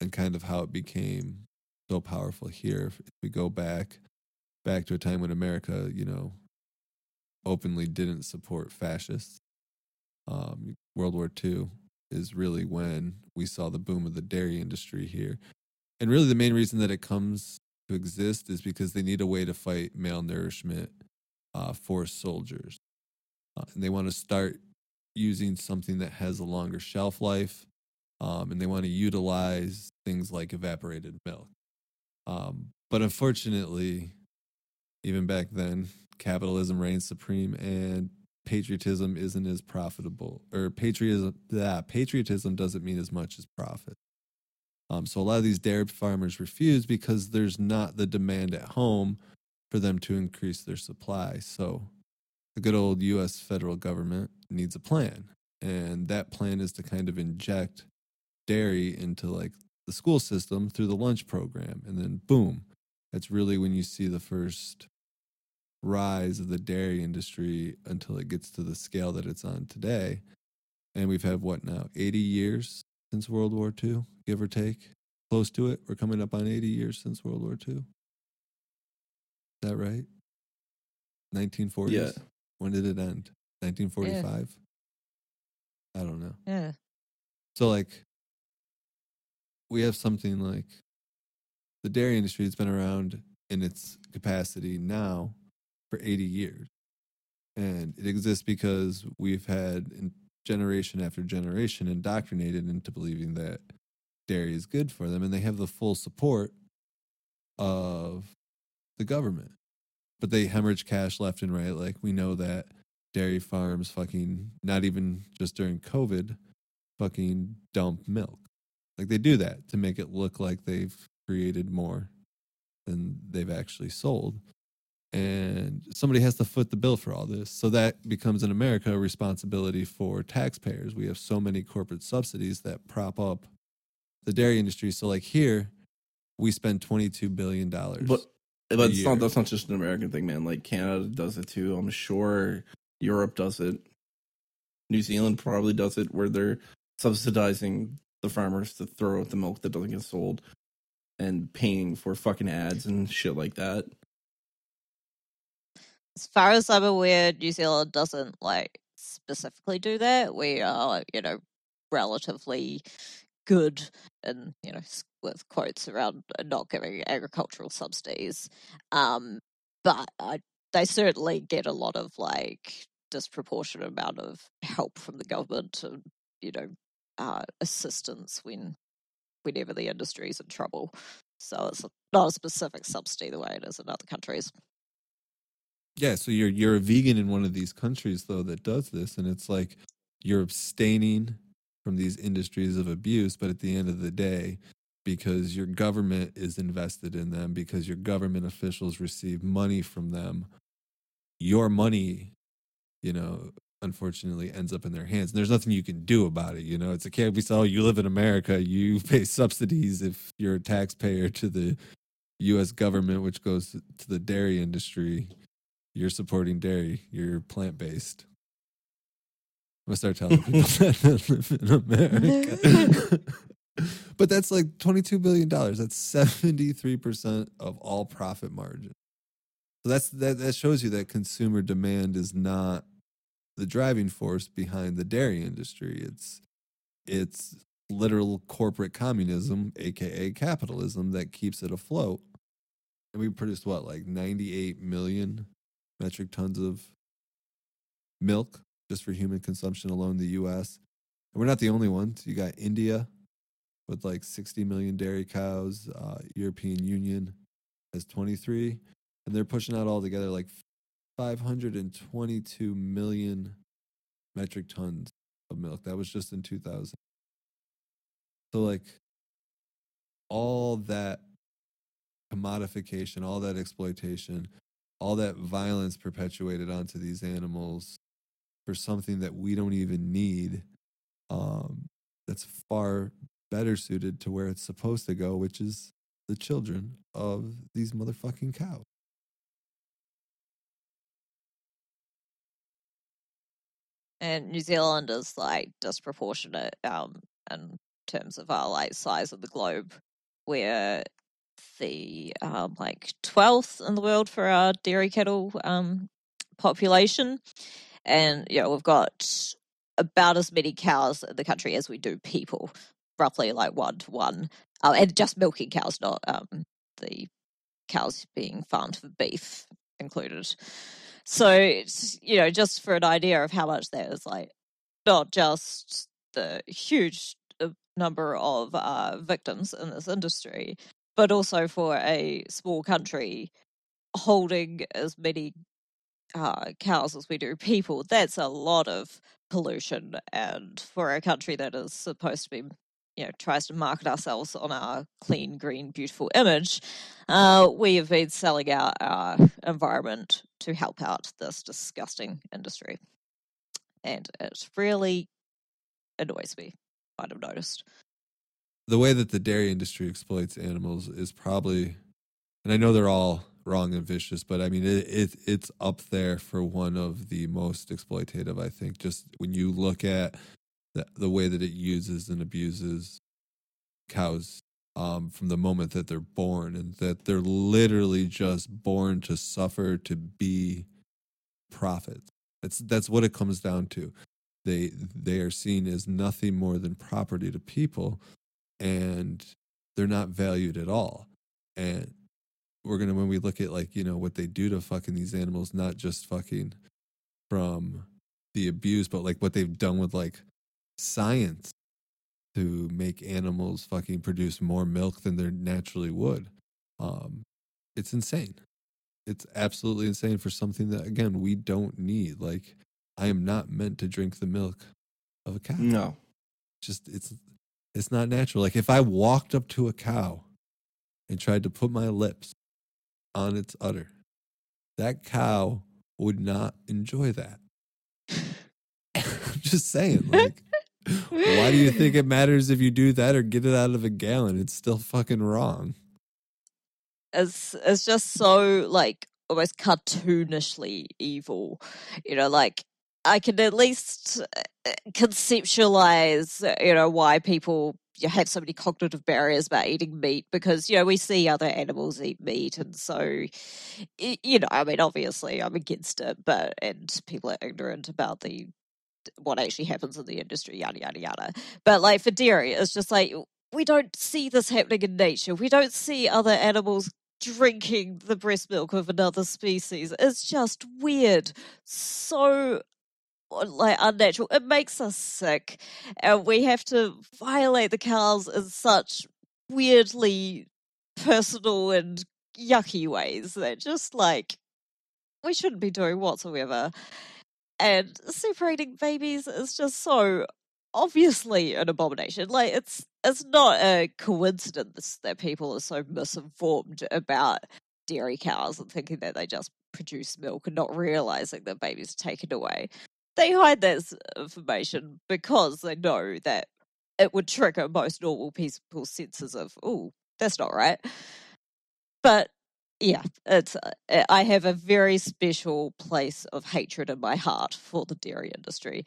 Speaker 1: and kind of how it became so powerful here. If we go back back to a time when America, you know, openly didn't support fascists. Um, World War II is really when we saw the boom of the dairy industry here. And really the main reason that it comes to exist is because they need a way to fight malnourishment uh, for soldiers. Uh, and they want to start using something that has a longer shelf life. Um, and they want to utilize things like evaporated milk. Um, but unfortunately, even back then, capitalism reigns supreme and patriotism isn't as profitable. Or patriotism, yeah, patriotism doesn't mean as much as profit. Um, so a lot of these dairy farmers refuse because there's not the demand at home for them to increase their supply. So the good old U.S. federal government needs a plan, and that plan is to kind of inject dairy into like the school system through the lunch program, and then boom, that's really when you see the first rise of the dairy industry until it gets to the scale that it's on today. And we've had what now, 80 years since World War II, give or take, close to it. We're coming up on 80 years since World War II. Is that right? 1940s.
Speaker 3: Yeah.
Speaker 1: When did it end? 1945. I don't know.
Speaker 2: Yeah.
Speaker 1: So like we have something like the dairy industry has been around in its capacity now for 80 years. And it exists because we've had in generation after generation indoctrinated into believing that dairy is good for them and they have the full support of the government. But they hemorrhage cash left and right. Like we know that dairy farms fucking not even just during COVID, fucking dump milk. Like they do that to make it look like they've created more than they've actually sold. And somebody has to foot the bill for all this. So that becomes in America a responsibility for taxpayers. We have so many corporate subsidies that prop up the dairy industry. So like here, we spend twenty two billion dollars.
Speaker 3: But but it's not that's not just an American thing, man. Like Canada does it too. I'm sure Europe does it. New Zealand probably does it where they're subsidizing the farmers to throw out the milk that doesn't get sold and paying for fucking ads and shit like that.
Speaker 2: As far as I'm aware, New Zealand doesn't like specifically do that. We are, you know, relatively good and you know with quotes around not giving agricultural subsidies um but uh, they certainly get a lot of like disproportionate amount of help from the government and you know uh, assistance when whenever the industry is in trouble so it's not a specific subsidy the way it is in other countries
Speaker 1: yeah so you're you're a vegan in one of these countries though that does this and it's like you're abstaining from these industries of abuse, but at the end of the day, because your government is invested in them, because your government officials receive money from them, your money, you know, unfortunately ends up in their hands. And there's nothing you can do about it. You know, it's a can't be oh, you live in America, you pay subsidies if you're a taxpayer to the US government, which goes to the dairy industry. You're supporting dairy, you're plant based. I'm gonna start telling people that live in America. but that's like $22 billion. That's 73% of all profit margin. So that's that that shows you that consumer demand is not the driving force behind the dairy industry. It's it's literal corporate communism, aka capitalism, that keeps it afloat. And we produced what, like 98 million metric tons of milk just for human consumption alone, in the US. And we're not the only ones. You got India with like 60 million dairy cows, uh, European Union has 23, and they're pushing out all together like 522 million metric tons of milk. That was just in 2000. So, like, all that commodification, all that exploitation, all that violence perpetuated onto these animals for something that we don't even need um, that's far better suited to where it's supposed to go, which is the children of these motherfucking cows.
Speaker 2: And New Zealand is like disproportionate um, in terms of our like size of the globe. We're the um, like twelfth in the world for our dairy cattle um, population, and you know we've got about as many cows in the country as we do people, roughly like one to one, uh, and just milking cows, not um, the cows being farmed for beef included. So you know, just for an idea of how much that is, like not just the huge uh, number of uh, victims in this industry, but also for a small country holding as many uh, cows as we do people, that's a lot of pollution. And for a country that is supposed to be, you know, tries to market ourselves on our clean, green, beautiful image, uh, we have been selling out our environment to help out this disgusting industry. And it really annoys me, might have noticed.
Speaker 1: The way that the dairy industry exploits animals is probably, and I know they're all wrong and vicious, but I mean it, it it's up there for one of the most exploitative. I think just when you look at the, the way that it uses and abuses cows um, from the moment that they're born, and that they're literally just born to suffer to be profits. That's that's what it comes down to. They they are seen as nothing more than property to people, and they're not valued at all. And we're gonna when we look at like you know what they do to fucking these animals, not just fucking from the abuse, but like what they've done with like science to make animals fucking produce more milk than they naturally would. Um, it's insane. It's absolutely insane for something that again we don't need. Like I am not meant to drink the milk of a cow.
Speaker 3: No.
Speaker 1: just it's it's not natural. Like if I walked up to a cow and tried to put my lips on its udder, that cow would not enjoy that. I'm just saying, like, why do you think it matters if you do that or get it out of a gallon? It's still fucking wrong.
Speaker 2: It's it's just so like almost cartoonishly evil, you know. Like I can at least uh, conceptualize, you know, why people have so many cognitive barriers about eating meat because you know we see other animals eat meat and so you know i mean obviously i'm against it but and people are ignorant about the what actually happens in the industry yada yada yada. But like for dairy it's just like we don't see this happening in nature. We don't see other animals drinking the breast milk of another species. It's just weird. So like unnatural. It makes us sick, and we have to violate the cows in such weirdly personal and yucky ways that just like we shouldn't be doing whatsoever. And separating babies is just so obviously an abomination. Like it's it's not a coincidence that people are so misinformed about dairy cows and thinking that they just produce milk and not realizing that babies are taken away they hide that information because they know that it would trigger most normal people's senses of, oh, that's not right. But yeah, it's. Uh, I have a very special place of hatred in my heart for the dairy industry.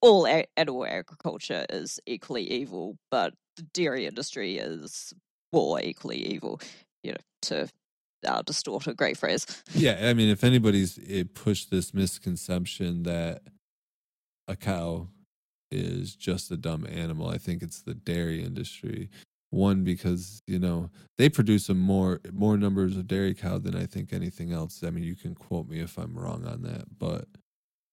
Speaker 2: All animal agriculture is equally evil, but the dairy industry is more equally evil. You know, to uh, distort a great phrase.
Speaker 1: Yeah, I mean, if anybody's pushed this misconception that a cow is just a dumb animal, I think it's the dairy industry. One because you know they produce a more more numbers of dairy cow than I think anything else. I mean, you can quote me if I'm wrong on that, but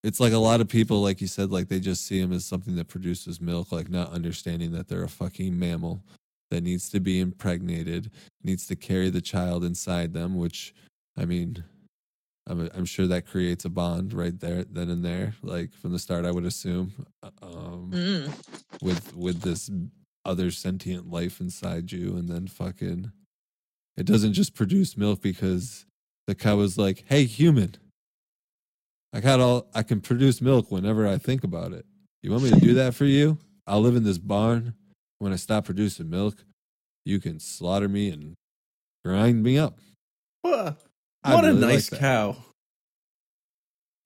Speaker 1: it's like a lot of people, like you said, like they just see them as something that produces milk, like not understanding that they're a fucking mammal that needs to be impregnated, needs to carry the child inside them, which I mean, I'm, I'm sure that creates a bond right there, then and there, like from the start, I would assume, uh, um, mm. with with this other sentient life inside you, and then fucking, it doesn't just produce milk because the cow is like, "Hey, human, I got all, I can produce milk whenever I think about it. You want me to do that for you? I'll live in this barn. When I stop producing milk, you can slaughter me and grind me up.
Speaker 3: What? What really a nice like cow.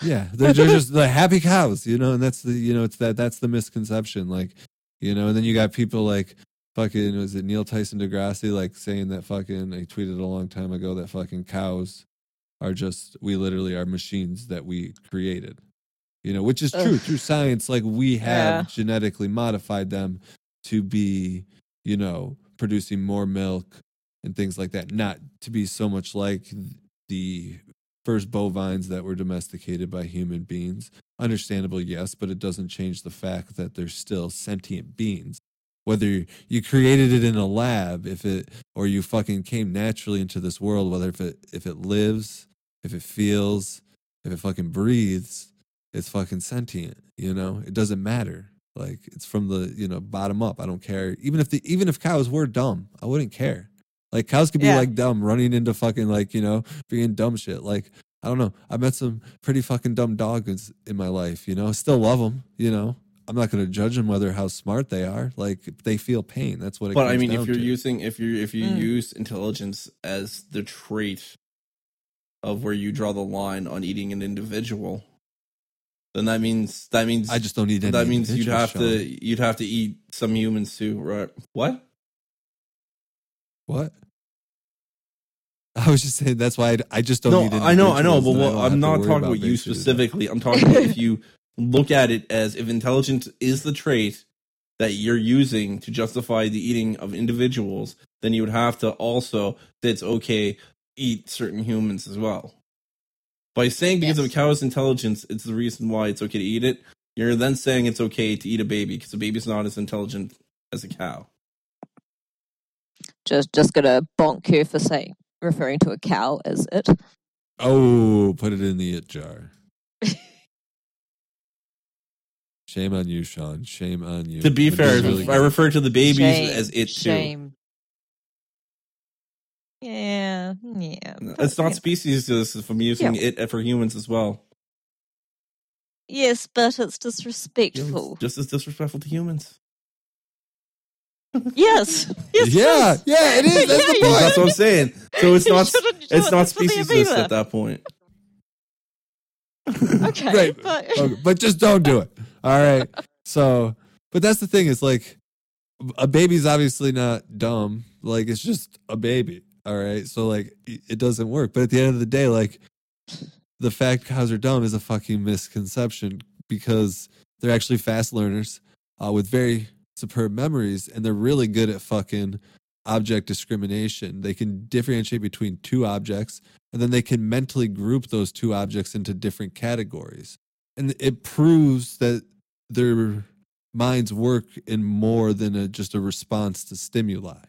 Speaker 1: Yeah, they're, they're just the happy cows, you know, and that's the you know it's that that's the misconception, like you know, and then you got people like fucking was it Neil Tyson Degrassi like saying that fucking I tweeted a long time ago that fucking cows are just we literally are machines that we created, you know, which is true through science. Like we have yeah. genetically modified them to be, you know, producing more milk and things like that, not to be so much like the first bovines that were domesticated by human beings. Understandable, yes, but it doesn't change the fact that they're still sentient beings. Whether you created it in a lab, if it or you fucking came naturally into this world, whether if it if it lives, if it feels, if it fucking breathes, it's fucking sentient. You know, it doesn't matter. Like it's from the you know bottom up. I don't care. Even if the even if cows were dumb, I wouldn't care. Like cows could be yeah. like dumb, running into fucking like you know being dumb shit. Like I don't know. I met some pretty fucking dumb dogs in my life. You know, still love them. You know, I'm not going to judge them whether how smart they are. Like they feel pain. That's what. it
Speaker 3: But I mean,
Speaker 1: if
Speaker 3: you're
Speaker 1: to.
Speaker 3: using if you if you mm. use intelligence as the trait of where you draw the line on eating an individual, then that means that means
Speaker 1: I just don't eat.
Speaker 3: That means you'd have Sean. to you'd have to eat some humans too, right? What?
Speaker 1: What? I was just saying that's why I, I just don't.
Speaker 3: Eat No, I know, I know, but well, I'm not talking about you specifically. I'm talking about if you look at it as if intelligence is the trait that you're using to justify the eating of individuals, then you would have to also that it's okay eat certain humans as well. By saying because yes. of a cow's intelligence, it's the reason why it's okay to eat it. You're then saying it's okay to eat a baby because a baby's not as intelligent as a cow.
Speaker 2: Just just gonna bonk you for saying referring to a cow as it.
Speaker 1: Oh, put it in the it jar. Shame on you, Sean. Shame on you.
Speaker 3: To be fair,
Speaker 1: really
Speaker 3: I refer to the babies
Speaker 2: Shame,
Speaker 3: as it too.
Speaker 2: Shame. Yeah, yeah.
Speaker 3: It's not
Speaker 2: know.
Speaker 3: species if I'm using
Speaker 2: Yeah.
Speaker 3: it uh, for humans as well.
Speaker 2: Yes, but it's disrespectful.
Speaker 3: just as disrespectful to humans.
Speaker 2: yes. yes.
Speaker 1: yeah, yeah, it is. That's
Speaker 2: Yeah,
Speaker 1: the point.
Speaker 3: That's what I'm saying. So it's not it's not speciesist at that point.
Speaker 2: Okay.
Speaker 1: Right.
Speaker 2: But,
Speaker 1: Okay, but just don't do it. All right. So, but that's the thing is like a baby's obviously not dumb. Like it's just a baby. All right. So like it doesn't work. But at the end of the day, like the fact cows are dumb is a fucking misconception because they're actually fast learners uh, with very superb memories and they're really good at fucking object discrimination. They can differentiate between two objects and then they can mentally group those two objects into different categories. And it proves that their minds work in more than a, just a response to stimuli.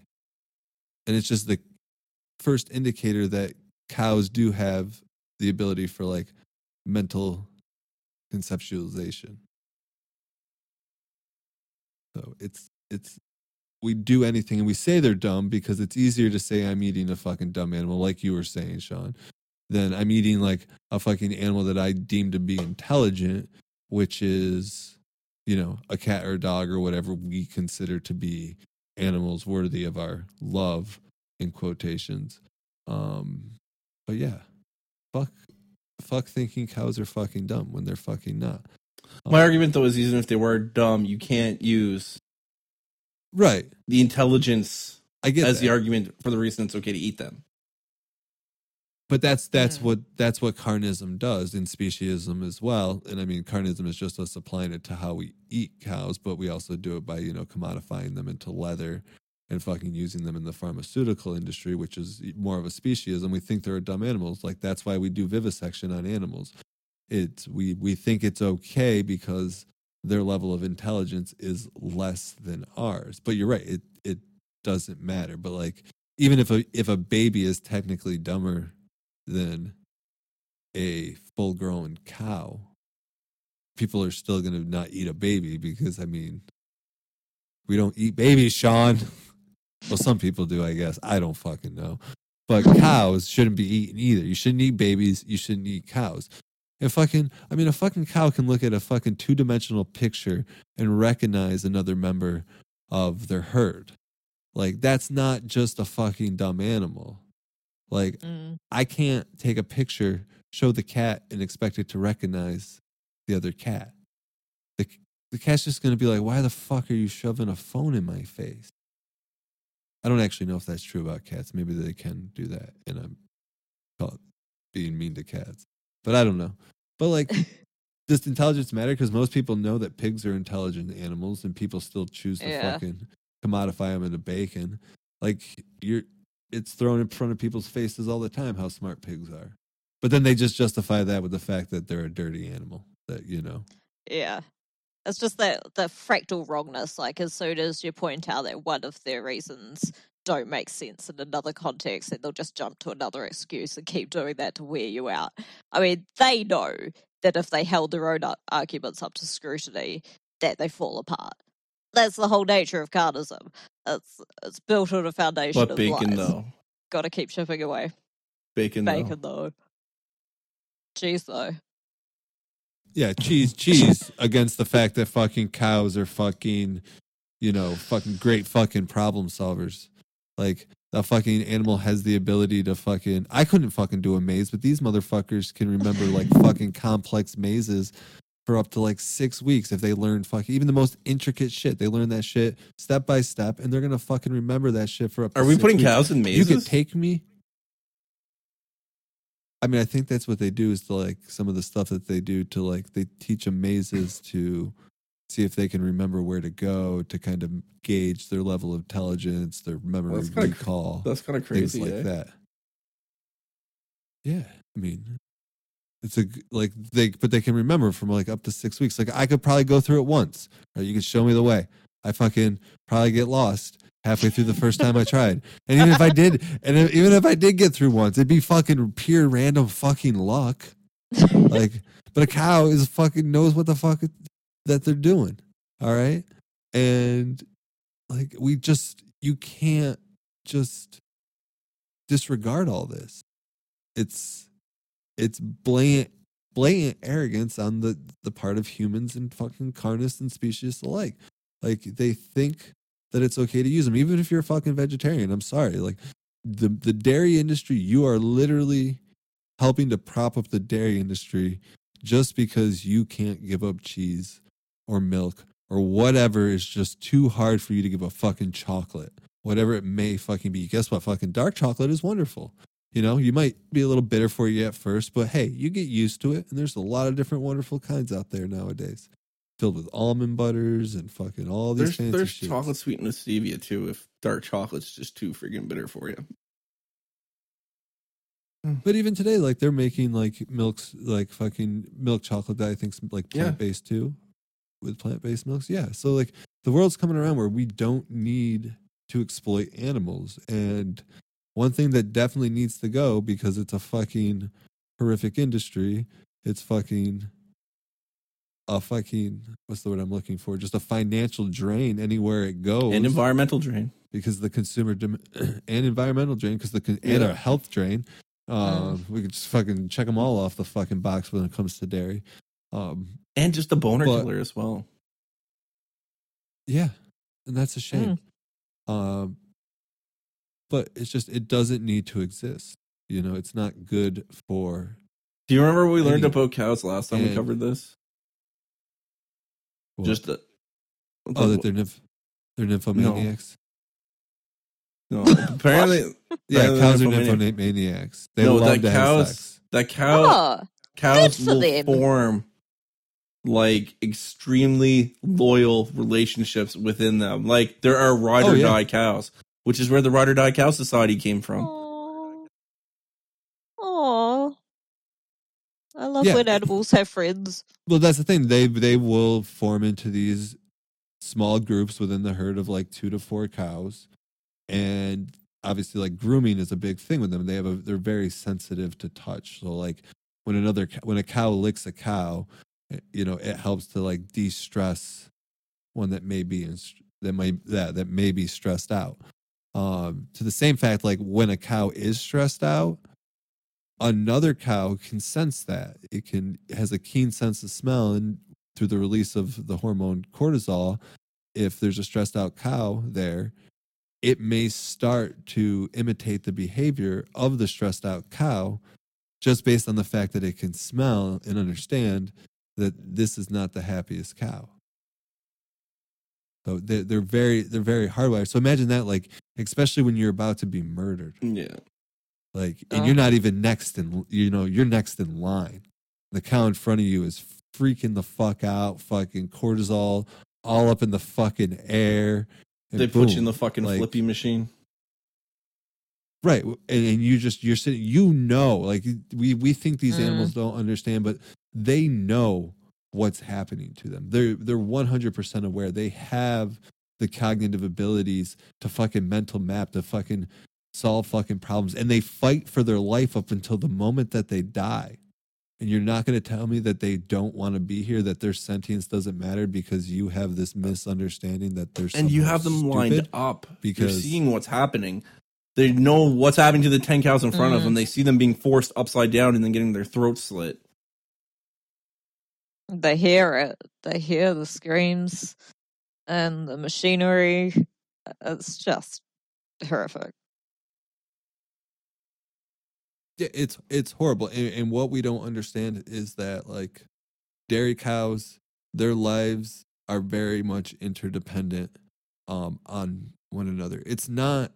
Speaker 1: And it's just the first indicator that cows do have the ability for like mental conceptualization. So it's it's we do anything and we say they're dumb because it's easier to say I'm eating a fucking dumb animal, like you were saying, Sean, than I'm eating like a fucking animal that I deem to be intelligent, which is, you know, a cat or a dog or whatever we consider to be animals worthy of our love in quotations. Um, but yeah, fuck, fuck thinking cows are fucking dumb when they're fucking not.
Speaker 3: My
Speaker 1: Um,
Speaker 3: argument though is even if they were dumb, you can't use
Speaker 1: right?
Speaker 3: the intelligence
Speaker 1: I get
Speaker 3: as the argument for the reason it's okay to eat them.
Speaker 1: but that's that's
Speaker 2: Mm.
Speaker 1: what that's what carnism does in speciesism as well and i mean carnism is just us applying it to how we eat cows but we also do it by you know commodifying them into leather and fucking using them in the pharmaceutical industry which is more of a species, and we think they're dumb animals. Like that's why we do vivisection on animals. It's we we think it's okay because their level of intelligence is less than ours. But you're right it it doesn't matter. But like even if a if a baby is technically dumber than a full grown cow, people are still to not eat a baby because, I mean, we don't eat babies, Sean. Well, some people do, I guess. I don't fucking know. But cows shouldn't be eaten either. You shouldn't eat babies. You shouldn't eat cows. And fucking, I mean, a fucking cow can look at a fucking two dimensional picture and recognize another member of their herd. Like, that's not just a fucking dumb animal. Like,
Speaker 2: Mm.
Speaker 1: I can't take a picture, show the cat, and expect it to recognize the other cat. The, the cat's just going to be like, why the fuck are you shoving a phone in my face? I don't actually know if that's true about cats. Maybe they can do that, and I'm caught being mean to cats. But I don't know. But like, does intelligence matter? Because most people know that pigs are intelligent animals, and people still choose to
Speaker 2: Yeah.
Speaker 1: fucking commodify them into bacon. Like you're, it's thrown in front of people's faces all the time how smart pigs are. But then they just justify that with the fact that they're a dirty animal. That you know,
Speaker 2: Yeah. It's just that the fractal wrongness, like as soon as you point out that one of their reasons don't make sense in another context, then they'll just jump to another excuse and keep doing that to wear you out. I mean, they know that if they held their own arguments up to scrutiny, that they fall apart. That's the whole nature of carnism. It's it's built on a foundation
Speaker 3: But
Speaker 2: of
Speaker 3: bacon
Speaker 2: lies.
Speaker 3: though.
Speaker 2: Got to keep chipping away.
Speaker 3: Bacon,
Speaker 2: Bacon
Speaker 3: though.
Speaker 2: though. Cheese though.
Speaker 1: Yeah, cheese, cheese against the fact that fucking cows are fucking, you know, fucking great fucking problem solvers. Like the fucking animal has the ability to fucking. I couldn't fucking do a maze, but these motherfuckers can remember like fucking complex mazes for up to like six weeks if they learn fucking even the most intricate shit. They learn that shit step by step, and they're gonna fucking remember that shit for up. To
Speaker 3: Are we putting
Speaker 1: weeks.
Speaker 3: cows in mazes?
Speaker 1: You could take me. I mean, I think that's what they do is to like some of the stuff that they do to like they teach them mazes to see if they can remember where to go to kind of gauge their level of intelligence, their memory
Speaker 3: That's kinda
Speaker 1: recall,
Speaker 3: That's kind of
Speaker 1: things
Speaker 3: crazy.
Speaker 1: like
Speaker 3: eh?
Speaker 1: that. Yeah, I mean, it's a like they but they can remember from like up to six weeks. Like I could probably go through it once, or you could show me the way. I fucking probably get lost halfway through the first time I tried. And even if I did, and even if I did get through once, it'd be fucking pure random fucking luck. Like, but a cow is fucking knows what the fuck. That they're doing. All right. And like, we just, you can't just disregard all this. It's, it's blatant, blatant arrogance on the, the part of humans and fucking carnists and species alike. Like, they think that it's okay to use them, even if you're a fucking vegetarian. I'm sorry. Like, the, the dairy industry, you are literally helping to prop up the dairy industry just because you can't give up cheese or milk or whatever is just too hard for you to give a fucking chocolate, whatever it may fucking be. Guess what? Fucking dark chocolate is wonderful. You know, you might be a little bitter for you at first, but hey, you get used to it. And there's a lot of different wonderful kinds out there nowadays, filled with almond butters and fucking all these
Speaker 3: There's
Speaker 1: fancy
Speaker 3: there's
Speaker 1: shits.
Speaker 3: chocolate sweetened with stevia too. If dark chocolate's just too freaking bitter for you. Hmm.
Speaker 1: But even today, like they're making like milks, like fucking milk chocolate that I think's like plant based too, with plant based milks. Yeah. So like the world's coming around where we don't need to exploit animals. And one thing that definitely needs to go because it's a fucking horrific industry. It's fucking a fucking what's the word I'm looking for? Just a financial drain anywhere it goes
Speaker 3: And environmental drain.
Speaker 1: because the consumer dem- and environmental drain because the con- and a health drain. Um, we could just fucking check them all off the fucking box when it comes to dairy. Um,
Speaker 3: And just a boner
Speaker 1: But-
Speaker 3: killer as well.
Speaker 1: yeah, and that's a shame. Um, but it's just it doesn't need to exist. You know, it's not good for.
Speaker 3: Do you remember we learned about cows last time we covered this?
Speaker 1: What?
Speaker 3: Just the,
Speaker 1: oh, that they're nymph, they're nymphomaniacs.
Speaker 3: no, apparently
Speaker 1: Yeah,
Speaker 3: Rather
Speaker 1: cows are
Speaker 3: than
Speaker 1: nymphomaniacs. They
Speaker 3: no,
Speaker 1: love
Speaker 3: that
Speaker 1: to have
Speaker 3: cows
Speaker 1: sex.
Speaker 3: that cow
Speaker 2: Oh,
Speaker 3: cows
Speaker 2: good for
Speaker 3: will
Speaker 2: them.
Speaker 3: form like extremely loyal relationships within them. Like there are ride
Speaker 1: Oh,
Speaker 3: or
Speaker 1: yeah.
Speaker 3: die cows, which is where the ride or die cow society came from.
Speaker 2: Aw. Aw. I love
Speaker 1: Yeah.
Speaker 2: when animals have friends.
Speaker 1: Well, that's the thing. They they will form into these small groups within the herd of like two to four cows, and obviously, like grooming is a big thing with them. They have a they're very sensitive to touch. So like when another when a cow licks a cow, eh, you know, it helps to like de-stress one that may be in, that might that that may be stressed out. Um, to the same fact, like when a cow is stressed out, another cow can sense that. It can has a keen sense of smell and through the release of the hormone cortisol if there's a stressed out cow there it may start to imitate the behavior of the stressed out cow just based on the fact that it can smell and understand that this is not the happiest cow. So they're, they're very they're very hardwired. So imagine that like especially when you're about to be murdered.
Speaker 3: Yeah.
Speaker 1: Like, and
Speaker 2: Oh.
Speaker 1: you're not even next in, you know, you're next in line. The cow in front of you is freaking the fuck out, fucking cortisol all up in the fucking air.
Speaker 3: They put you in the fucking
Speaker 1: like-
Speaker 3: flippy machine.
Speaker 1: right, and, and you just you're sitting, you know, like we we think these
Speaker 2: Mm.
Speaker 1: animals don't understand, but they know what's happening to them. They're they're 100 percent aware. They have the cognitive abilities to fucking mental map to fucking solve fucking problems and they fight for their life up until the moment that they die and you're not going to tell me that they don't want to be here that their sentience doesn't matter because you have this misunderstanding that there's
Speaker 3: And you have them lined up.
Speaker 1: because-
Speaker 3: You're seeing what's happening. They know what's happening to the 10 cows in front of
Speaker 2: Mhm.
Speaker 3: them. They see them being forced upside down and then getting their throats slit.
Speaker 2: They hear it. They hear the screams and the machinery. It's just horrific.
Speaker 1: Yeah, it's it's horrible, and, and what we don't understand is that like dairy cows, their lives are very much interdependent um, on one another. It's not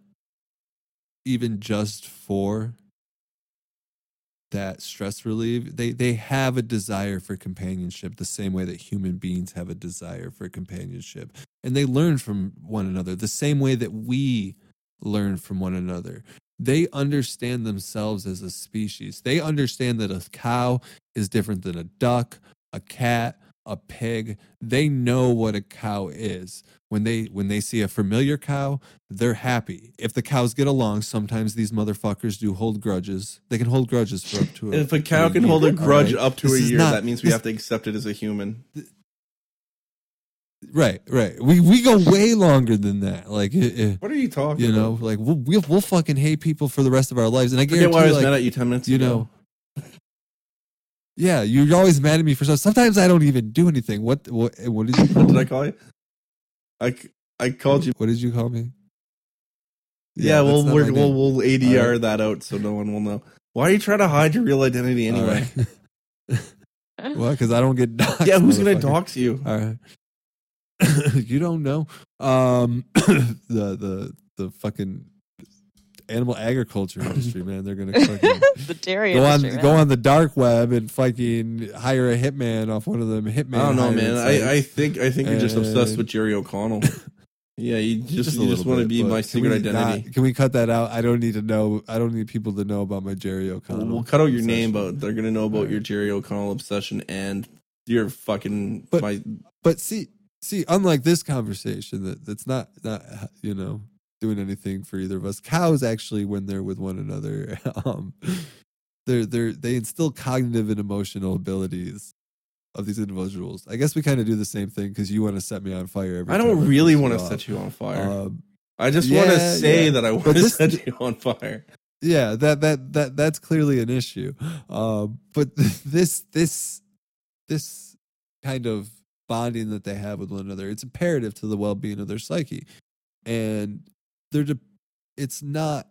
Speaker 1: even just for that stress relief. They they have a desire for companionship the same way that human beings have a desire for companionship, and they learn from one another the same way that we learn from one another they understand themselves as a species. They understand that a cow is different than a duck, a cat, a pig. They know what a cow is. When they when they see a familiar cow, they're happy. If the cows get along, sometimes these motherfuckers do hold grudges. They can hold grudges for up to a
Speaker 3: If a cow
Speaker 1: to
Speaker 3: can
Speaker 1: year,
Speaker 3: hold a grudge
Speaker 1: right?
Speaker 3: up to
Speaker 1: This
Speaker 3: a year,
Speaker 1: not-
Speaker 3: that means we
Speaker 1: this-
Speaker 3: have to accept it as a human.
Speaker 1: Right, right. We we go way longer than that. Like, it, it-
Speaker 3: What are you talking?
Speaker 1: you know,
Speaker 3: about?
Speaker 1: like we'll, we'll we'll fucking hate people for the rest of our lives. And I
Speaker 3: forget
Speaker 1: guarantee,
Speaker 3: why I was
Speaker 1: like,
Speaker 3: mad at you ten minutes.
Speaker 1: you
Speaker 3: ago.
Speaker 1: know, yeah, you're always mad at me for stuff. Sometimes I don't even do anything. What what what did you
Speaker 3: what
Speaker 1: call
Speaker 3: did? I call you? I I called you.
Speaker 1: What did you call me?
Speaker 3: Yeah,
Speaker 1: that's
Speaker 3: we'll we're, we'll we'll ADR
Speaker 1: Alright.
Speaker 3: that out so no one will know. Why are you trying to hide your real identity anyway?
Speaker 1: right. well, because I don't get doxxed.
Speaker 3: Yeah, who's gonna
Speaker 1: motherfucker.
Speaker 3: dox you?
Speaker 1: All right. you don't know. Um, the the the fucking animal agriculture industry, man. They're gonna fucking
Speaker 2: the dairy
Speaker 1: go on
Speaker 2: man.
Speaker 1: go on the dark web and fucking hire a hitman off one of them hitman.
Speaker 3: I don't know, man. I, I think I think you're just obsessed with Jerry O'Connell. yeah, you just,
Speaker 1: a
Speaker 3: you just want to be my secret
Speaker 1: we
Speaker 3: identity.
Speaker 1: not- can we cut that out? I don't need to know. I don't need people to know about my Jerry
Speaker 3: We'll,
Speaker 1: O'Connell.
Speaker 3: we'll cut out your
Speaker 1: obsession.
Speaker 3: name, but they're gonna know about
Speaker 1: Alright.
Speaker 3: your Jerry O'Connell obsession and your fucking
Speaker 1: But-
Speaker 3: my
Speaker 1: But see, see, unlike this conversation, that that's not not you know doing anything for either of us. Cows actually, when they're with one another, um, they're they're they instill cognitive and emotional abilities of these individuals. I guess we kind of do the same thing because you want to set me on fire. Every
Speaker 3: I don't really want to set you on fire.
Speaker 1: Um,
Speaker 3: I just want to say
Speaker 1: yeah.
Speaker 3: that I want to set you on fire.
Speaker 1: yeah that that that that's clearly an issue um but this this this kind of bonding that they have with one another. It's imperative to the well-being of their psyche. And they're de- it's not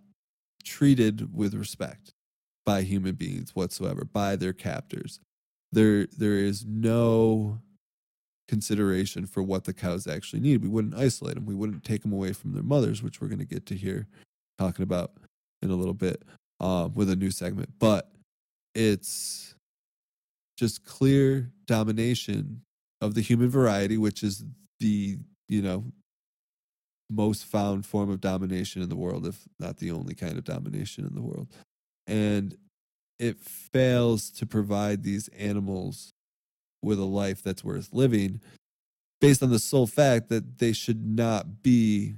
Speaker 1: treated with respect by human beings whatsoever by their captors. There there is no consideration for what the cows actually need. We wouldn't isolate them we wouldn't take them away from their mothers which we're going to get to here talking about in a little bit um, with a new segment, but it's just clear domination of the human variety, which is the you know most found form of domination in the world, if not the only kind of domination in the world, and it fails to provide these animals with a life that's worth living based on the sole fact that they should not be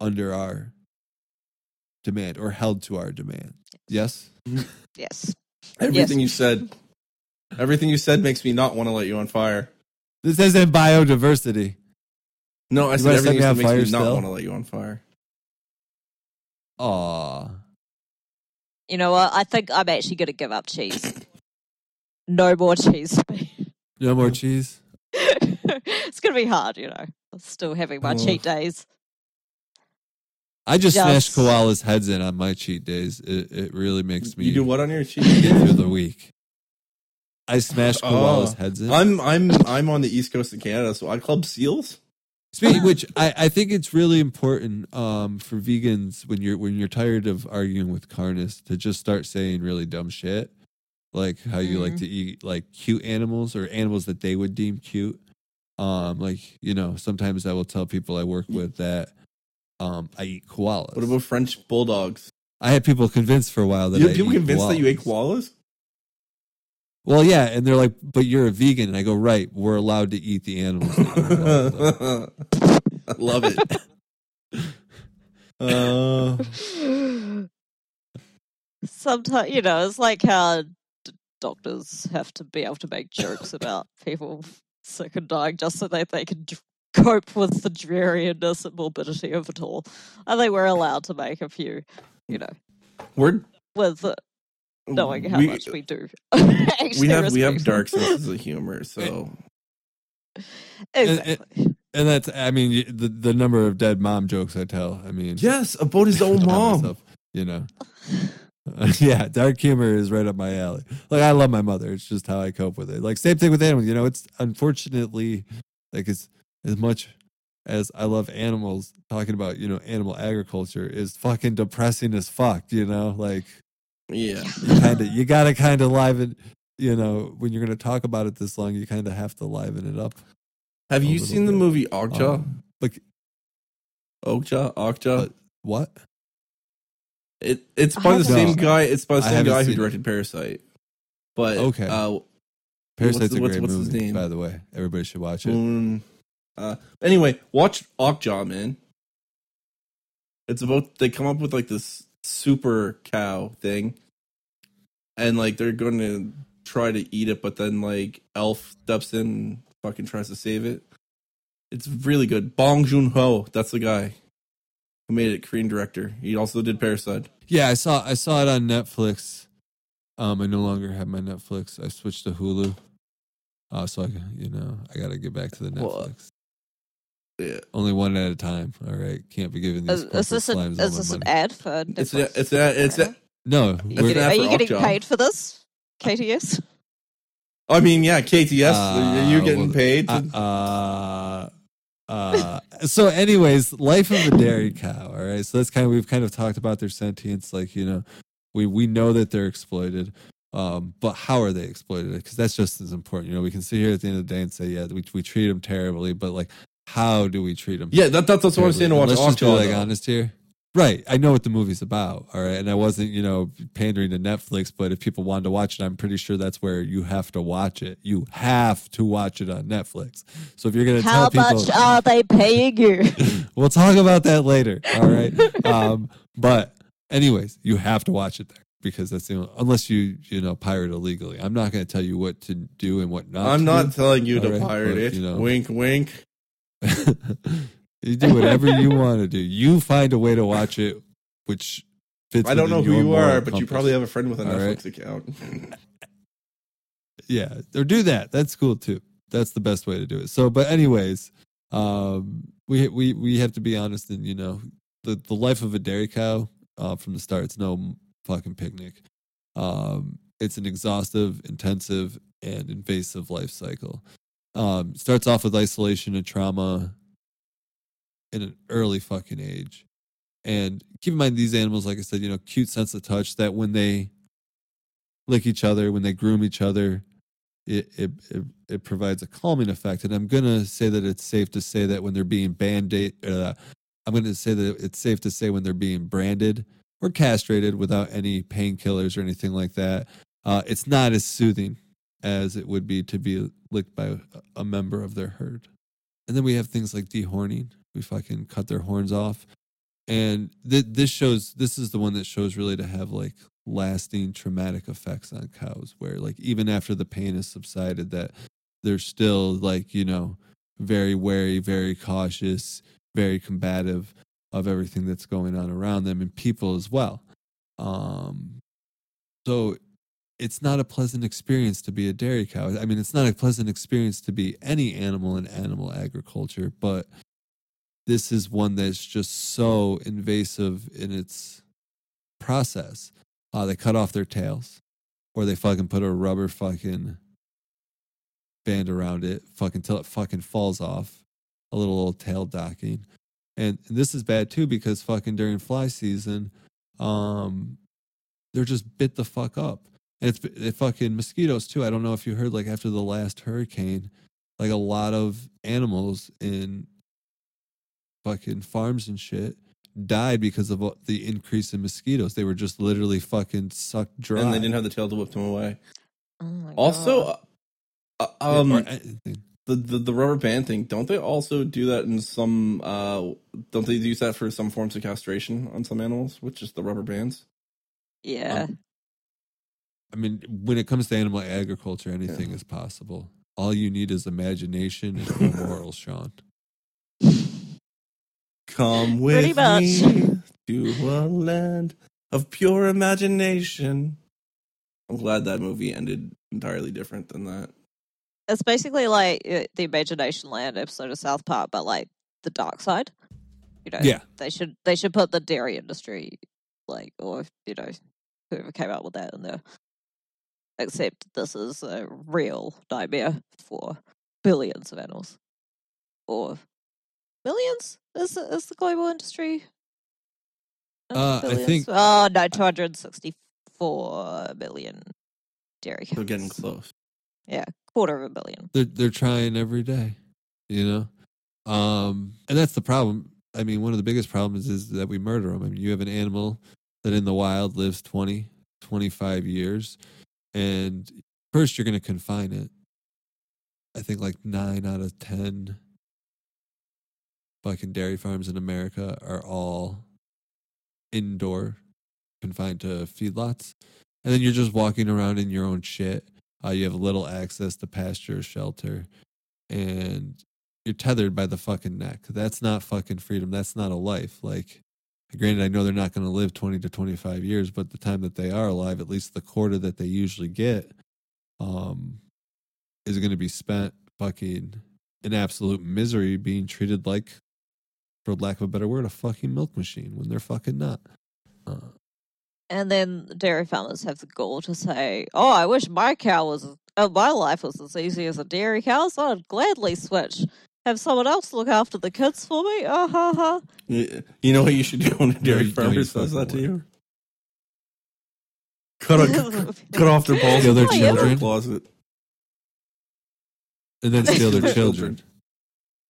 Speaker 1: under our demand or held to our demand. Yes?
Speaker 2: yes. Mm-hmm.
Speaker 3: Everything you said, everything you said makes me not want to let you on fire.
Speaker 1: This isn't biodiversity.
Speaker 3: No, I
Speaker 1: You
Speaker 3: said
Speaker 1: wanna set
Speaker 3: everything you
Speaker 1: on
Speaker 3: said makes
Speaker 1: fire
Speaker 3: me not
Speaker 1: still?
Speaker 3: want to let you on fire.
Speaker 1: Aw.
Speaker 2: You know what? I think I'm actually going to give up cheese. No more cheese for me.
Speaker 1: No more cheese?
Speaker 2: it's going to be hard, you know. I'm still having my
Speaker 3: Oh.
Speaker 2: cheat days.
Speaker 1: I just
Speaker 2: Just-
Speaker 1: smashed koalas' heads in on my cheat days. It, it really makes me
Speaker 3: You do what on your cheat?
Speaker 1: get through the week. I smashed
Speaker 3: Oh.
Speaker 1: koalas' heads in.
Speaker 3: I'm I'm I'm on the east coast of Canada, so I club seals.
Speaker 1: Speaking which, I, I think it's really important um, for vegans when you're when you're tired of arguing with carnists to just start saying really dumb shit, like how you like
Speaker 2: Mhm.
Speaker 1: to eat like cute animals or animals that they would deem cute. Um, like you know, sometimes I will tell people I work with that um, I eat koalas.
Speaker 3: What about French bulldogs?
Speaker 1: I had people convinced for a while that
Speaker 3: You
Speaker 1: I
Speaker 3: people
Speaker 1: eat
Speaker 3: convinced that you ate
Speaker 1: koalas.
Speaker 3: Koalas?
Speaker 1: Well, yeah, and they're like, "But you're a vegan," and I go, "Right, we're allowed to eat the animals." allowed to."
Speaker 3: I love it. Uh,
Speaker 2: Sometimes, you know, it's like how d- doctors have to be able to make jokes about people sick and dying just so that they can d- cope with the dreariness and morbidity of it all. I think we're allowed to make a few, you know,
Speaker 3: we're
Speaker 2: with uh, knowing how
Speaker 3: we,
Speaker 2: much we do.
Speaker 3: we have we have dark
Speaker 2: them.
Speaker 3: senses of humor, so
Speaker 1: and-
Speaker 2: exactly.
Speaker 1: And that's, I mean, the the number of dead mom jokes I tell. I mean,
Speaker 3: yes, about his own mom.
Speaker 1: myself, you know. yeah, dark humor is right up my alley. Like I love my mother. It's just how I cope with it. Like same thing with animals. You know, it's unfortunately like it's as much as I love animals. Talking about you know animal agriculture is fucking depressing as fuck. You know, like
Speaker 3: Yeah,
Speaker 1: you kind of you gotta kind of liven. You know, when you're gonna talk about it this long, you kind of have to liven it up.
Speaker 3: have you
Speaker 1: little
Speaker 3: seen the movie Okja?
Speaker 1: Um, like
Speaker 3: Okja, Okja.
Speaker 1: uh, what?
Speaker 3: It it's by the same
Speaker 2: seen
Speaker 3: guy. It's by the same guy who
Speaker 1: seen it.
Speaker 3: directed Parasite. But
Speaker 1: Okay.
Speaker 3: uh,
Speaker 1: Parasite's a
Speaker 3: what's-
Speaker 1: great
Speaker 3: what's his
Speaker 1: movie,
Speaker 3: name?
Speaker 1: by the way. Everybody should watch it.
Speaker 3: mm, uh, anyway, watch Okja, man. It's about they come up with like this super cow thing, and like they're going to try to eat it, but then like Elf steps in and fucking tries to save it. It's really good. Bong Joon Ho, that's the guy who made it. Korean director. He also did Parasite.
Speaker 1: Yeah, I saw I saw it on Netflix. Um, I no longer have my Netflix. I switched to Hulu. Uh, so I, you know, I got to get back to the
Speaker 3: Well,
Speaker 1: Netflix.
Speaker 3: Yeah,
Speaker 1: Only one at a time. All right, can't be giving these
Speaker 2: Is, is this, an,
Speaker 1: corporate all
Speaker 2: is
Speaker 1: my
Speaker 2: this an ad for
Speaker 3: it's a, it's a, it's a,
Speaker 1: No,
Speaker 2: Are you getting, are you getting paid for this? KTS?
Speaker 3: I mean, yeah, KTS.
Speaker 1: Uh,
Speaker 3: you're getting
Speaker 1: well,
Speaker 3: paid.
Speaker 1: uh, uh, uh, so, anyways, life of a dairy cow. All right, so that's kind of we've kind of talked about their sentience. Like you know, we we know that they're exploited, um, but how are they exploited? Because that's just as important. You know, we can sit here at the end of the day and say, yeah, we we treat them terribly, but like, how do we treat them?
Speaker 3: yeah, that, that's, that's what I'm saying to watch
Speaker 1: Let's just be
Speaker 3: Oddjob,
Speaker 1: like
Speaker 3: though.
Speaker 1: honest here. Right. I know what the movie's about. All right. And I wasn't, you know, pandering to Netflix, but if people wanted to watch it, I'm pretty sure that's where you have to watch it. You have to watch it on Netflix. So if you're going to
Speaker 2: How
Speaker 1: tell people,
Speaker 2: much are they paying you?
Speaker 1: we'll talk about that later. All right. um, but anyways, you have to watch it there because that's the only, unless you, you know, pirate illegally. I'm not going to tell you what to do and what not
Speaker 3: I'm
Speaker 1: to
Speaker 3: not
Speaker 1: do.
Speaker 3: telling you to
Speaker 1: All right,
Speaker 3: pirate
Speaker 1: but,
Speaker 3: it.
Speaker 1: you know.
Speaker 3: Wink, wink.
Speaker 1: you do whatever you want to do. You find a way to watch it, which fits.
Speaker 3: I don't know who you are, but you probably have a friend with a
Speaker 1: All
Speaker 3: Netflix account.
Speaker 1: yeah, or do that. That's cool too. That's the best way to do it. So, but anyways, um, we we we have to be honest, and you know, the the life of a dairy cow uh, from the start. It's no fucking picnic. Um, it's an exhaustive, intensive, and invasive life cycle. Um, starts off with isolation and trauma in an early fucking age. And keep in mind, these animals, like I said, you know, cute sense of touch that when they lick each other, when they groom each other, it, it, it, it provides a calming effect. And I'm going to say that it's safe to say that when they're being banded, uh, I'm going to say that it's safe to say when they're being branded or castrated without any painkillers or anything like that, uh, it's not as soothing as it would be to be licked by a- member of their herd. And then we have things like dehorning. We fucking cut their horns off. And th- this shows, this is the one that shows really to have like lasting traumatic effects on cows, where like even after the pain has subsided, that they're still like, you know, very wary, very cautious, very combative of everything that's going on around them and people as well. Um, so it's not a pleasant experience to be a dairy cow. I mean, it's not a pleasant experience to be any animal in animal agriculture, but this is one that's just so invasive in its process. Uh, they cut off their tails, or they fucking put a rubber fucking band around it, fucking till it fucking falls off. A little old tail docking, and, and this is bad too because fucking during fly season, um, they're just bit the fuck up. And it's it fucking mosquitoes too. I don't know if you heard like after the last hurricane, like a lot of animals in fucking farms and shit died because of what- the increase in mosquitoes. They were just literally fucking sucked dry.
Speaker 3: and they didn't have the tail to whip them away.
Speaker 2: Oh my
Speaker 3: Also,
Speaker 2: God.
Speaker 3: uh, uh, um, the, the the rubber band thing. Don't they also do that in some? Uh, don't they use that for some forms of castration on some animals, which is the rubber bands?
Speaker 2: yeah.
Speaker 1: I mean, when it comes to animal agriculture, anything is possible. All you need is imagination and no morals, Sean.
Speaker 3: Come with
Speaker 2: much.
Speaker 3: me to a land of pure imagination. I'm glad that movie ended entirely different than that.
Speaker 2: It's basically like uh, the Imagination Land episode of South Park, but like the dark side. You know,
Speaker 1: Yeah.
Speaker 2: they should they should put the dairy industry, like, or you know, whoever came up with that in there. Except this is a real nightmare for billions of animals, or millions. Is is the global industry?
Speaker 1: Uh, I think-
Speaker 2: Oh no, two hundred sixty-four billion dairy cows.
Speaker 3: They're getting close.
Speaker 2: Yeah, quarter of a billion.
Speaker 1: They're they're trying every day, you know. Um, and that's the problem. I mean, one of the biggest problems is that we murder them. I mean, you have an animal that in the wild lives 20, 25 years, and first you're going to confine it. I think like nine out of ten fucking dairy farms in America are all indoor, confined to feedlots, and then you're just walking around in your own shit. Uh, you have little access to pasture, or shelter, and you're tethered by the fucking neck. That's not fucking freedom. That's not a life. Like, granted, I know they're not going to live 20 to 25 years, but the time that they are alive, at least the quarter that they usually get, um, is going to be spent fucking in absolute misery being treated like, for lack of a better word, a fucking milk machine when they're fucking not. Uh,
Speaker 2: And then dairy farmers have the gall to say, "Oh, I wish my cow was, uh, my life was as easy as a dairy cow, so I'd gladly switch. Have someone else look after the kids for me." Ah ha ha.
Speaker 3: You you know what you should do when a dairy
Speaker 1: you- no,
Speaker 3: farmer
Speaker 1: you
Speaker 3: says that to you? Cut, a, cut off their balls
Speaker 1: Steal their
Speaker 3: and put them
Speaker 1: children?
Speaker 3: closet.
Speaker 1: and then steal their children.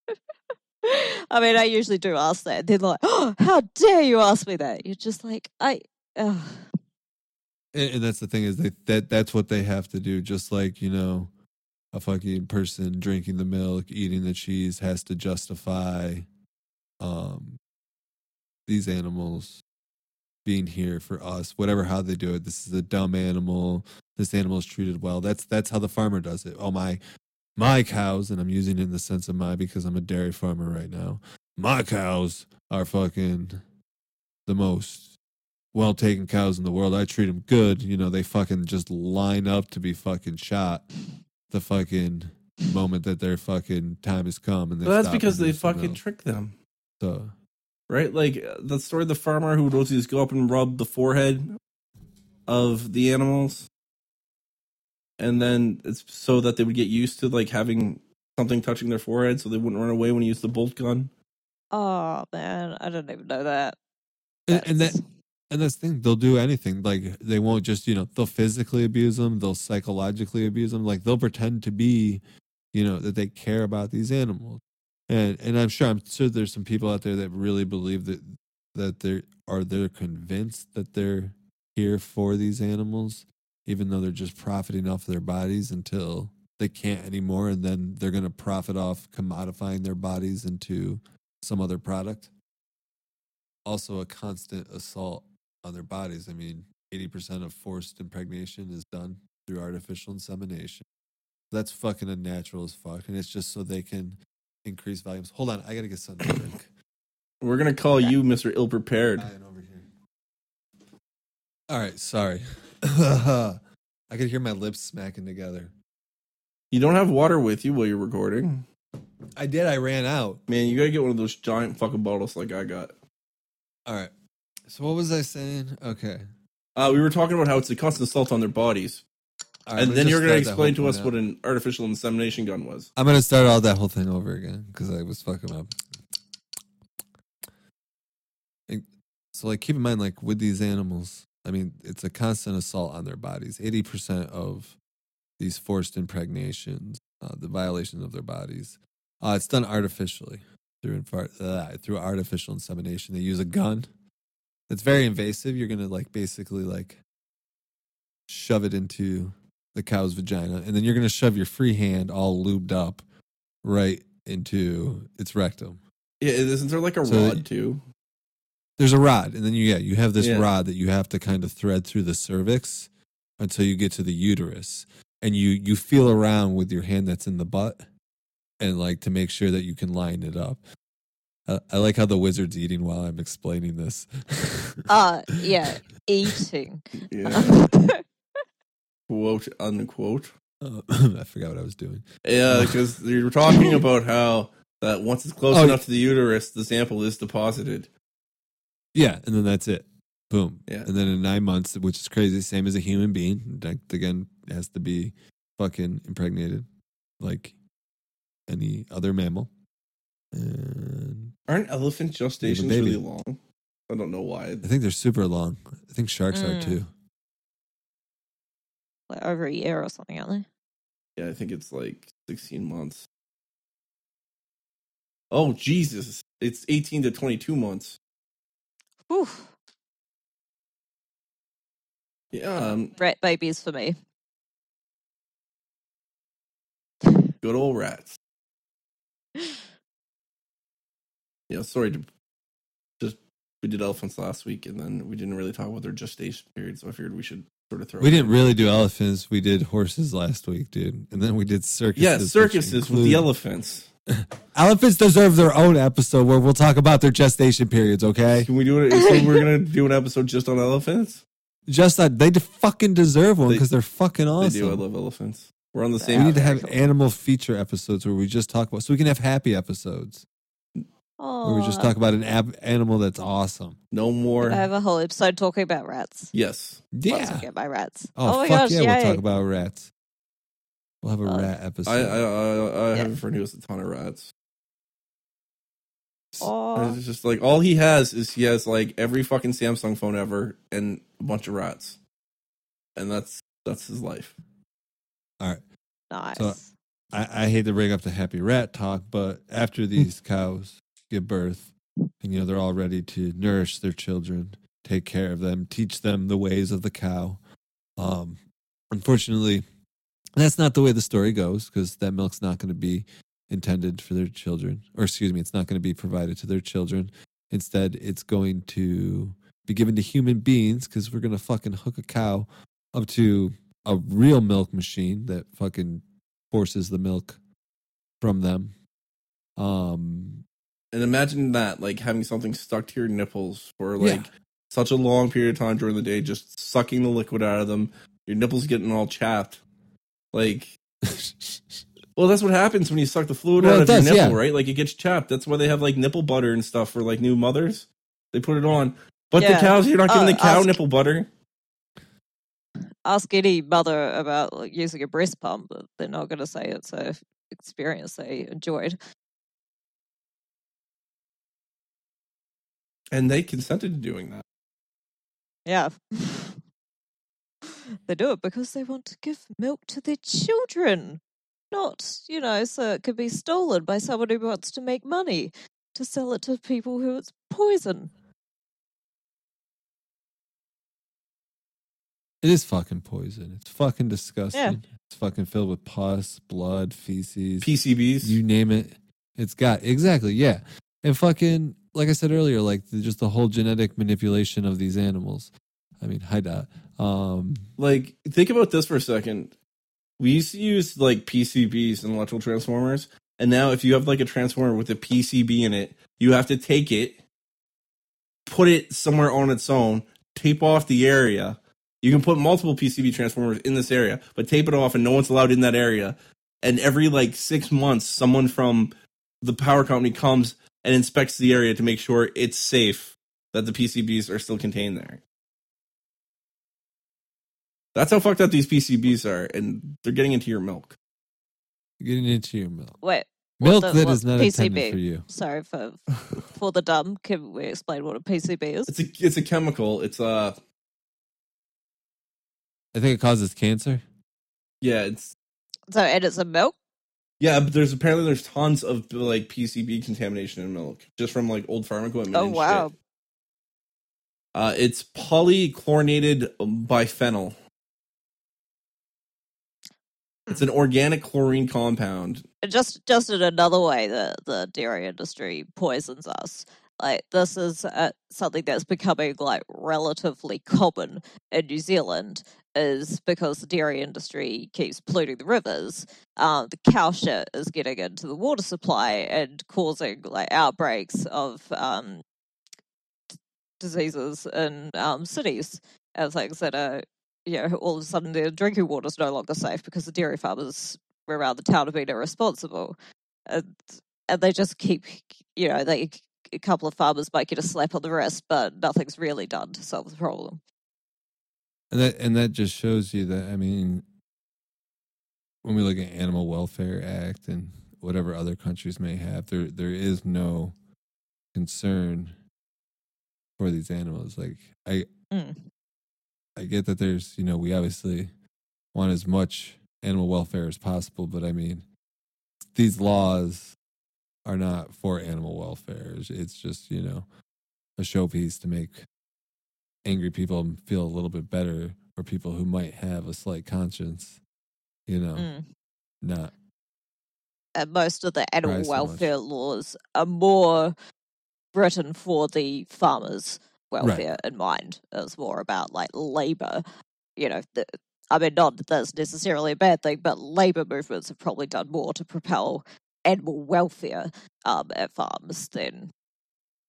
Speaker 2: I mean, I usually do ask that. They're like, "Oh, how dare you ask me that?" You're just like, I. Uh,
Speaker 1: And, and that's the thing is that, that that's what they have to do. Just like you know, a fucking person drinking the milk, eating the cheese has to justify um these animals being here for us. Whatever how they do it. This is a dumb animal. This animal is treated well. That's that's how the farmer does it. Oh my, my cows, and I'm using it in the sense of my because I'm a dairy farmer right now. My cows are fucking the most well taken cows in the world. I treat them good. You know, they fucking just line up to be fucking shot the fucking moment that their fucking time has come. And they
Speaker 3: Well, that's because they fucking
Speaker 1: milk.
Speaker 3: trick them.
Speaker 1: So,
Speaker 3: Right? Like uh, the story of the farmer who would always just go up and rub the forehead of the animals. And then it's so that they would get used to like having something touching their forehead so they wouldn't run away when he used the bolt gun.
Speaker 2: oh man, I didn't even know that.
Speaker 1: and, and that
Speaker 2: That's-
Speaker 1: and that's the thing they'll do anything like they won't just you know they'll physically abuse them they'll psychologically abuse them like they'll pretend to be you know that they care about these animals. And and i'm sure i'm sure there's some people out there that really believe that that they're are they're convinced that they're here for these animals even though they're just profiting off their bodies until they can't anymore and then they're going to profit off commodifying their bodies into some other product? Also a constant assault on their bodies. I mean, 80% of forced impregnation is done through artificial insemination. That's fucking unnatural as fuck. And it's just so they can increase volumes. Hold on, I gotta get something to drink.
Speaker 3: We're gonna call you Mr. Ill Prepared.
Speaker 1: Over here. All right, sorry. I could hear my lips smacking together.
Speaker 3: You don't have water with you while you're recording.
Speaker 1: I did, I ran out.
Speaker 3: Man, you gotta get one of those giant fucking bottles like I got.
Speaker 1: All right. So what was I saying? Okay.
Speaker 3: Uh, we were talking about how it's a constant assault on their bodies.
Speaker 1: Right,
Speaker 3: and then you're going to explain to us
Speaker 1: point
Speaker 3: what an artificial insemination gun was.
Speaker 1: I'm gonna start all that whole thing over again because I was fucking up. So, like, keep in mind, like with these animals, I mean, it's a constant assault on their bodies. Eighty percent of these forced impregnations, uh, the violation of their bodies, uh, it's done artificially through infa- uh, through artificial insemination. They use a gun. It's very invasive. You're gonna like basically like shove it into the cow's vagina, and then you're gonna shove your free hand all lubed up right into its rectum.
Speaker 3: Yeah, isn't there like a
Speaker 1: So-
Speaker 3: rod too?
Speaker 1: There's a rod, and then you yeah you have this
Speaker 3: Yeah.
Speaker 1: rod that you have to kind of thread through the cervix until you get to the uterus, and you you feel around with your hand that's in the butt, and like to make sure that you can line it up. I, I like how the wizard's eating while I'm explaining this.
Speaker 2: Uh, yeah, eating.
Speaker 3: Yeah, quote unquote.
Speaker 1: Uh, I forgot what I was doing.
Speaker 3: Yeah, because you were talking about how that once it's close
Speaker 1: Oh,
Speaker 3: enough to the uterus, the sample is deposited.
Speaker 1: Yeah, and then that's it. Boom.
Speaker 3: Yeah.
Speaker 1: And then in nine months, which is crazy, same as a human being, like, again, has to be fucking impregnated like any other mammal. And
Speaker 3: Aren't elephant gestations really long? I don't know why.
Speaker 1: I think they're super long. I think sharks are
Speaker 2: Mm.
Speaker 1: too.
Speaker 2: Like over a year or something, aren't they?
Speaker 3: Yeah, I think it's like 16 months. Oh, Jesus. It's 18 to 22 months.
Speaker 2: Whew.
Speaker 3: Yeah, um,
Speaker 2: Rat babies for me.
Speaker 3: good old rats. Yeah, sorry to just we did elephants last week and then we didn't really talk about their gestation period, so I figured we should sort of throw
Speaker 1: We didn't really do elephants. We did horses last week, dude. And then we did circuses.
Speaker 3: Yeah,
Speaker 1: which
Speaker 3: circuses with the elephants.
Speaker 1: Elephants deserve their own episode where we'll talk about their gestation periods. Okay,
Speaker 3: Can we do it? So we're gonna do an episode just on elephants.
Speaker 1: just that they de- fucking deserve one because they, are fucking awesome.
Speaker 3: They do. I love elephants. We're on the same.
Speaker 1: we need to have animal feature episodes where we just talk about, so we can have happy episodes where we just talk about an ab- animal that's awesome.
Speaker 3: No more.
Speaker 2: I have a whole episode talking about rats.
Speaker 3: Yes.
Speaker 2: Once
Speaker 1: Yeah.
Speaker 2: we get my rats.
Speaker 1: Oh,
Speaker 2: my
Speaker 1: fuck
Speaker 2: gosh,
Speaker 1: yeah,
Speaker 2: yay.
Speaker 1: we'll talk about rats. We'll have a
Speaker 2: Uh,
Speaker 1: rat episode.
Speaker 3: I I I, I have
Speaker 2: Yeah.
Speaker 3: a friend who has a ton of rats. Oh. It's just like all he has is he has like every fucking Samsung phone ever and a bunch of rats, and that's that's his life. Alright.
Speaker 2: Nice.
Speaker 1: So- I, I hate to bring up the happy rat talk, but after these cows give birth, and you know they're all ready to nourish their children, take care of them, teach them the ways of the cow. Um, unfortunately, that's not the way the story goes because that milk's not going to be intended for their children, or excuse me, it's not going to be provided to their children. Instead, it's going to be given to human beings because we're going to fucking hook a cow up to a real milk machine that fucking forces the milk from them. Um,
Speaker 3: And imagine that, like having something stuck to your nipples for
Speaker 1: Yeah.
Speaker 3: like such a long period of time during the day, just sucking the liquid out of them. Your nipples getting all chapped. Like, well, that's what happens when you suck the fluid
Speaker 1: Well,
Speaker 3: out of
Speaker 1: does,
Speaker 3: your nipple,
Speaker 1: yeah.
Speaker 3: right? Like it gets chapped. That's why they have like nipple butter and stuff for like new mothers. They put it on. But the cows, you're not giving
Speaker 2: Uh,
Speaker 3: the cow
Speaker 2: ask-
Speaker 3: nipple butter.
Speaker 2: Ask any mother about like, using a breast pump, but they're not going to say it's a experience they enjoyed.
Speaker 3: And they consented to doing that.
Speaker 2: Yeah. they do it because they want to give milk to their children. Not, you know, so it could be stolen by someone who wants to make money to sell it to people who it's poison.
Speaker 1: it is fucking poison. It's fucking disgusting. It's fucking filled with pus, blood, feces.
Speaker 3: PCBs.
Speaker 1: you name it it's got exactly yeah and fucking like i said earlier like the, just the whole genetic manipulation of these animals. I mean hi dot um
Speaker 3: like think about this for a second. We used to use like pcbs and electrical transformers and now if you have like a transformer with a pcb in it you have to take it put it somewhere on its own tape off the area. You can put multiple pcb transformers in this area but tape it off and no one's allowed in that area. And every like six months someone from the power company comes and inspects the area to make sure it's safe that the pcbs are still contained there that's how fucked up these PCBs are, and they're getting into your milk.
Speaker 1: getting into your milk
Speaker 2: Wait,
Speaker 1: milk
Speaker 2: the-
Speaker 1: that
Speaker 2: what
Speaker 1: is not intended
Speaker 2: PCB?
Speaker 1: for you
Speaker 2: sorry for for the dumb. Can we explain what a PCB is?
Speaker 3: It's a it's a chemical. It's a.
Speaker 1: I think it causes cancer
Speaker 3: yeah it's
Speaker 2: So, and it's a milk.
Speaker 3: Yeah. But there's apparently there's tons of like PCB contamination in milk just from like old farm equipment.
Speaker 2: Oh, wow.
Speaker 3: shit. Uh, it's polychlorinated biphenyl. It's an organic chlorine compound.
Speaker 2: just just in another way that the dairy industry poisons us like this is uh, something that's becoming like relatively common in new zealand is because the dairy industry keeps polluting the rivers um, the cow shit is getting into the water supply and causing like outbreaks of um, d- diseases in um, cities and things that are you know all of a sudden their drinking water is no longer safe because the dairy farmers around the town have been irresponsible. And, and they just keep, you know, they a couple of farmers might get a slap on the wrist, but nothing's really done to solve the problem.
Speaker 1: And that and that just shows you that i mean when we look at animal welfare act and whatever other countries may have there there is no concern for these animals like i
Speaker 2: Mm.
Speaker 1: I get that there's, you know, we obviously want as much animal welfare as possible, but I mean, these laws are not for animal welfare. It's- It's just, you know, a showpiece to make angry people feel a little bit better or people who might have a slight conscience, you know,
Speaker 2: Mm.
Speaker 1: not.
Speaker 2: And most of the animal
Speaker 1: Try so
Speaker 2: welfare laws are more written for the farmers' welfare in mind. It's more about like labor. You know, the, I mean, not that that's necessarily a bad thing, but labor movements have probably done more to propel animal welfare um, at farms than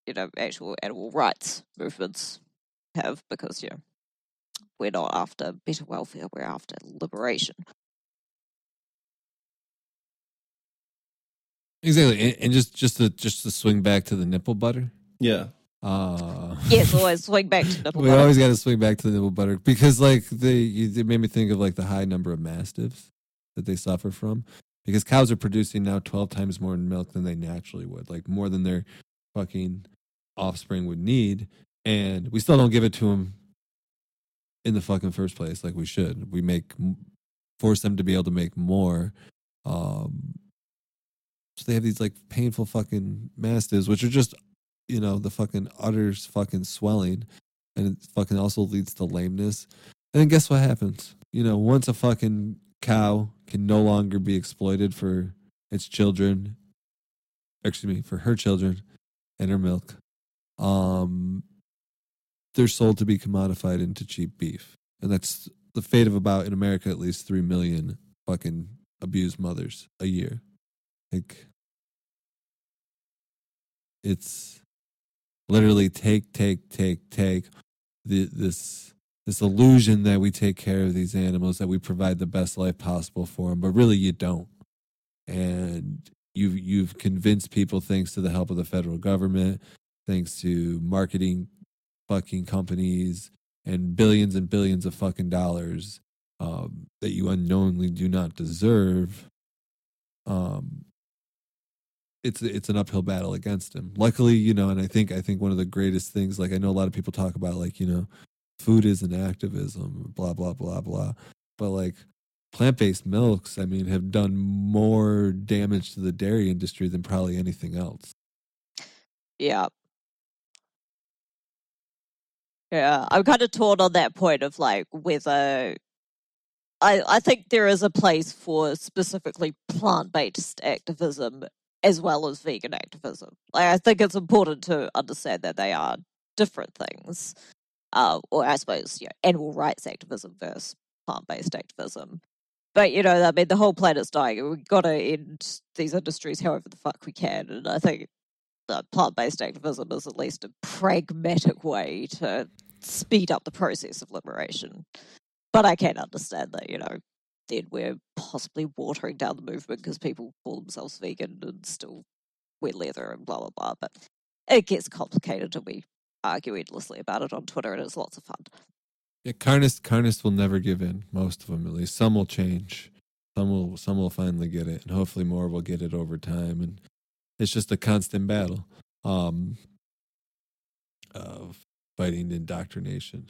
Speaker 2: you know actual animal rights movements have because you know we're not after better welfare, we're after liberation.
Speaker 1: Exactly, and, and just just to just to swing back to the nipple butter.
Speaker 3: Yeah.
Speaker 1: Uh,
Speaker 2: Yes, always swing back to nipple butter.
Speaker 1: we
Speaker 2: butter.
Speaker 1: always got to swing back to the nipple butter because, like, they it made me think of like the high number of mastitis that they suffer from because cows are producing now twelve times more milk than they naturally would, like more than their fucking offspring would need, and we still don't give it to them in the fucking first place like we should. We make force them to be able to make more. Um, so they have these like painful fucking mastitis, which are just you know, the fucking udders fucking swelling and it fucking also leads to lameness. And then guess what happens? You know, once a fucking cow can no longer be exploited for its children, excuse me, for her children and her milk, um, they're sold to be commodified into cheap beef. And that's the fate of about, in America, at least 3 million fucking abused mothers a year. Like, it's literally take, take, take, take the, this this illusion that we take care of these animals, that we provide the best life possible for them, but really you don't. And you've you've convinced people, thanks to the help of the federal government, thanks to marketing fucking companies and billions and billions of fucking dollars um, that you unknowingly do not deserve. Um, it's it's an uphill battle against him. Luckily, you know, and I think I think one of the greatest things, like I know a lot of people talk about, like you know, food is an activism, blah blah blah blah, but like plant based milks, I mean, have done more damage to the dairy industry than probably anything else.
Speaker 2: Yeah. Yeah, I'm kind of torn on that point of like whether I I think there is a place for specifically plant based activism as well as vegan activism. Like I think it's important to understand that they are different things. Uh, or I suppose, you know, animal rights activism versus plant based activism. But you know, I mean, the whole planet's dying. We've got to end these industries however the fuck we can. And I think plant based activism is at least a pragmatic way to speed up the process of liberation. But I can understand that, you know, then we're possibly watering down the movement because people call themselves vegan and still wear leather and blah, blah, blah. But it gets complicated and we argue endlessly about it on Twitter and it's lots of fun.
Speaker 1: Yeah, carnists carnists will never give in. Most of them, at least. Some will change. Some will some will finally get it, and hopefully more will get it over time. And it's just a constant battle um, of fighting indoctrination.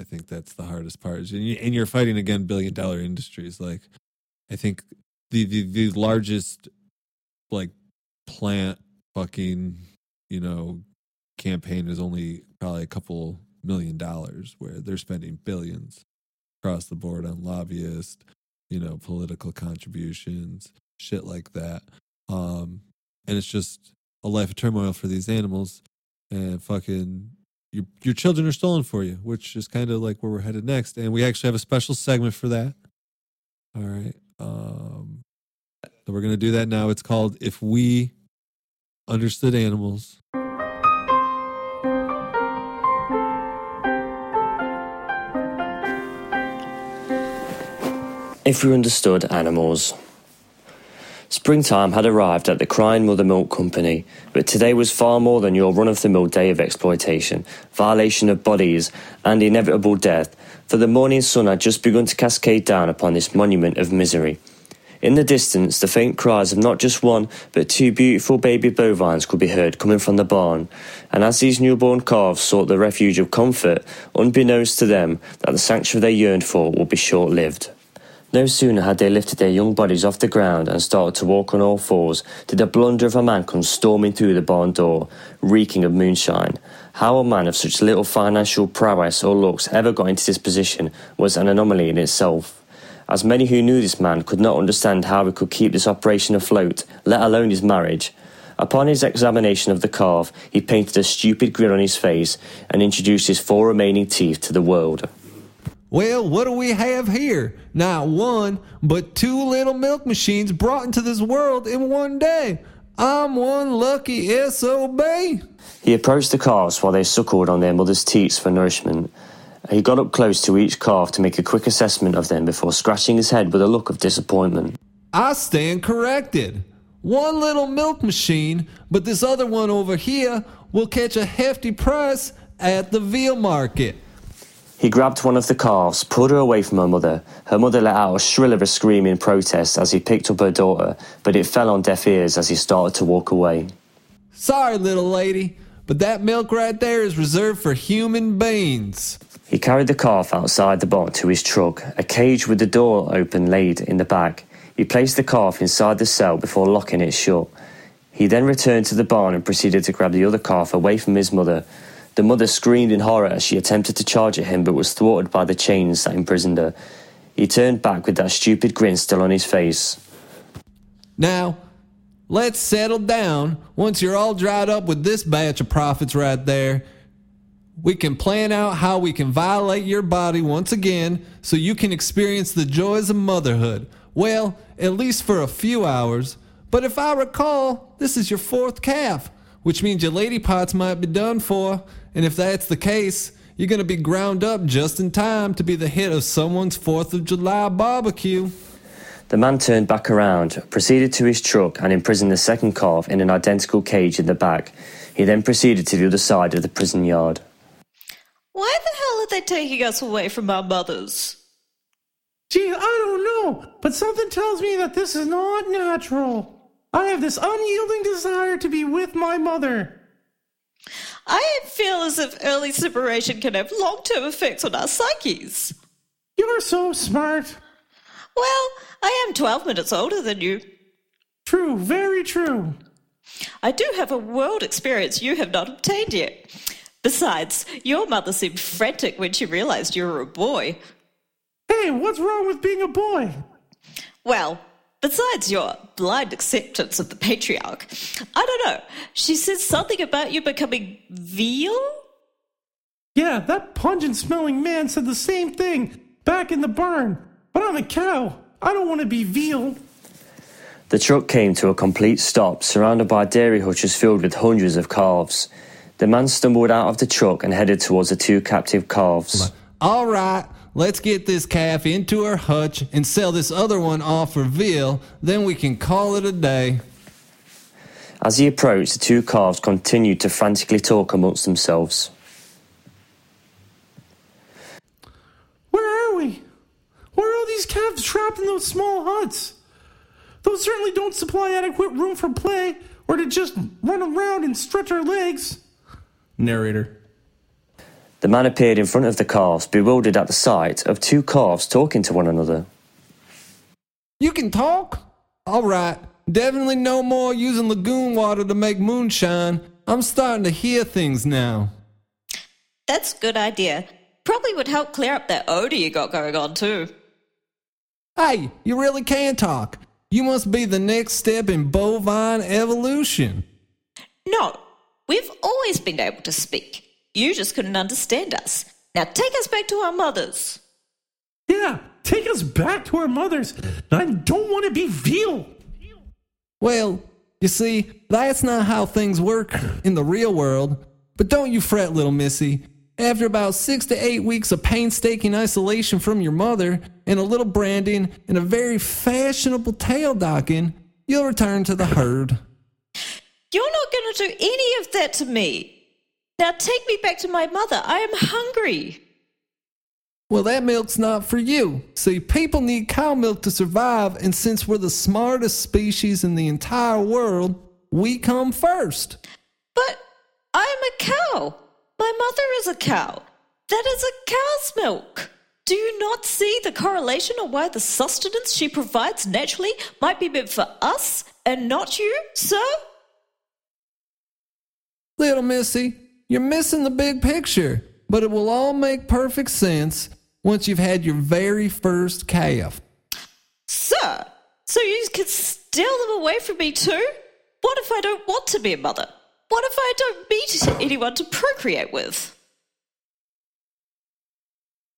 Speaker 1: I think that's the hardest part. And, you, and you're fighting again billion dollar industries. Like I think the the, the largest like plant fucking you know campaign is only probably a couple million dollars where they're spending billions across the board on lobbyists, you know, political contributions, shit like that. Um, and it's just a life of turmoil for these animals and fucking your your children are stolen for you, which is kind of like where we're headed next. And we actually have a special segment for that. All right. Um, so we're gonna do that now. It's called "If We Understood Animals."
Speaker 4: If we understood animals. Springtime had arrived at the Crying Mother Milk Company, but today was far more than your run of the mill day of exploitation, violation of bodies, and inevitable death, for the morning sun had just begun to cascade down upon this monument of misery. In the distance, the faint cries of not just one, but two beautiful baby bovines could be heard coming from the barn, and as these newborn calves sought the refuge of comfort, unbeknownst to them that the sanctuary they yearned for would be short lived. No sooner had they lifted their young bodies off the ground and started to walk on all fours did the blunder of a man come storming through the barn door, reeking of moonshine. How a man of such little financial prowess or looks ever got into this position was an anomaly in itself. As many who knew this man could not understand how he could keep this operation afloat, let alone his marriage. Upon his examination of the calf, he painted a stupid grin on his face and introduced his four remaining teeth to the world.
Speaker 5: Well, what do we have here? Not one, but two little milk machines brought into this world in one day. I'm one lucky SOB.
Speaker 4: He approached the calves while they suckled on their mother's teats for nourishment. He got up close to each calf to make a quick assessment of them before scratching his head with a look of disappointment.
Speaker 5: I stand corrected. One little milk machine, but this other one over here will catch a hefty price at the veal market.
Speaker 4: He grabbed one of the calves, pulled her away from her mother. Her mother let out a shrill of a scream in protest as he picked up her daughter, but it fell on deaf ears as he started to walk away.
Speaker 5: Sorry, little lady, but that milk right there is reserved for human beings.
Speaker 4: He carried the calf outside the barn to his truck, a cage with the door open laid in the back. He placed the calf inside the cell before locking it shut. He then returned to the barn and proceeded to grab the other calf away from his mother. The mother screamed in horror as she attempted to charge at him but was thwarted by the chains that imprisoned her. He turned back with that stupid grin still on his face.
Speaker 5: Now, let's settle down. Once you're all dried up with this batch of profits right there, we can plan out how we can violate your body once again so you can experience the joys of motherhood. Well, at least for a few hours. But if I recall, this is your fourth calf, which means your lady pots might be done for. And if that's the case, you're going to be ground up just in time to be the hit of someone's 4th of July barbecue.
Speaker 4: The man turned back around, proceeded to his truck, and imprisoned the second calf in an identical cage in the back. He then proceeded to the other side of the prison yard.
Speaker 2: Why the hell are they taking us away from our mothers?
Speaker 6: Gee, I don't know, but something tells me that this is not natural. I have this unyielding desire to be with my mother.
Speaker 2: I feel as if early separation can have long term effects on our psyches.
Speaker 6: You're so smart.
Speaker 2: Well, I am 12 minutes older than you.
Speaker 6: True, very true.
Speaker 2: I do have a world experience you have not obtained yet. Besides, your mother seemed frantic when she realized you were a boy.
Speaker 6: Hey, what's wrong with being a boy?
Speaker 2: Well, besides your blind acceptance of the patriarch, I don't know. She said something about you becoming veal?
Speaker 6: Yeah, that pungent smelling man said the same thing back in the barn. But I'm a cow. I don't want to be veal.
Speaker 4: The truck came to a complete stop, surrounded by dairy hutches filled with hundreds of calves. The man stumbled out of the truck and headed towards the two captive calves.
Speaker 5: All right, let's get this calf into our hutch and sell this other one off for veal, then we can call it a day.
Speaker 4: As he approached, the two calves continued to frantically talk amongst themselves.
Speaker 6: Where are we? Why are all these calves trapped in those small huts? Those certainly don't supply adequate room for play or to just run around and stretch our legs.
Speaker 3: Narrator.
Speaker 4: The man appeared in front of the calves, bewildered at the sight of two calves talking to one another.
Speaker 5: You can talk? All right, definitely no more using lagoon water to make moonshine. I'm starting to hear things now.
Speaker 2: That's a good idea. Probably would help clear up that odor you got going on, too.
Speaker 5: Hey, you really can talk. You must be the next step in bovine evolution.
Speaker 2: No, we've always been able to speak. You just couldn't understand us. Now take us back to our mothers.
Speaker 6: Yeah, take us back to our mothers. I don't want to be veal.
Speaker 5: Well, you see, that's not how things work in the real world. But don't you fret, little missy. After about six to eight weeks of painstaking isolation from your mother and a little branding and a very fashionable tail docking, you'll return to the herd.
Speaker 2: You're not going to do any of that to me. Now take me back to my mother. I am hungry.
Speaker 5: Well, that milk's not for you. See, people need cow milk to survive, and since we're the smartest species in the entire world, we come first.
Speaker 2: But I'm a cow. My mother is a cow. That is a cow's milk. Do you not see the correlation of why the sustenance she provides naturally might be meant for us and not you, sir?
Speaker 5: Little Missy, you're missing the big picture, but it will all make perfect sense once you've had your very first calf.
Speaker 2: Sir, so you can steal them away from me too? What if I don't want to be a mother? What if I don't meet anyone to procreate with?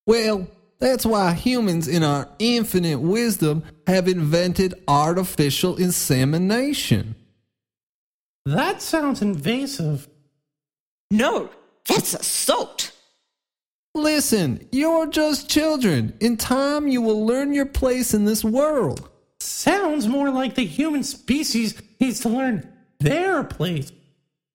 Speaker 5: Well, That's why humans, in our infinite wisdom, have invented artificial insemination.
Speaker 6: That sounds invasive.
Speaker 2: No, that's assault.
Speaker 5: Listen, you're just children. In time, you will learn your place in this world.
Speaker 6: Sounds more like the human species needs to learn their place.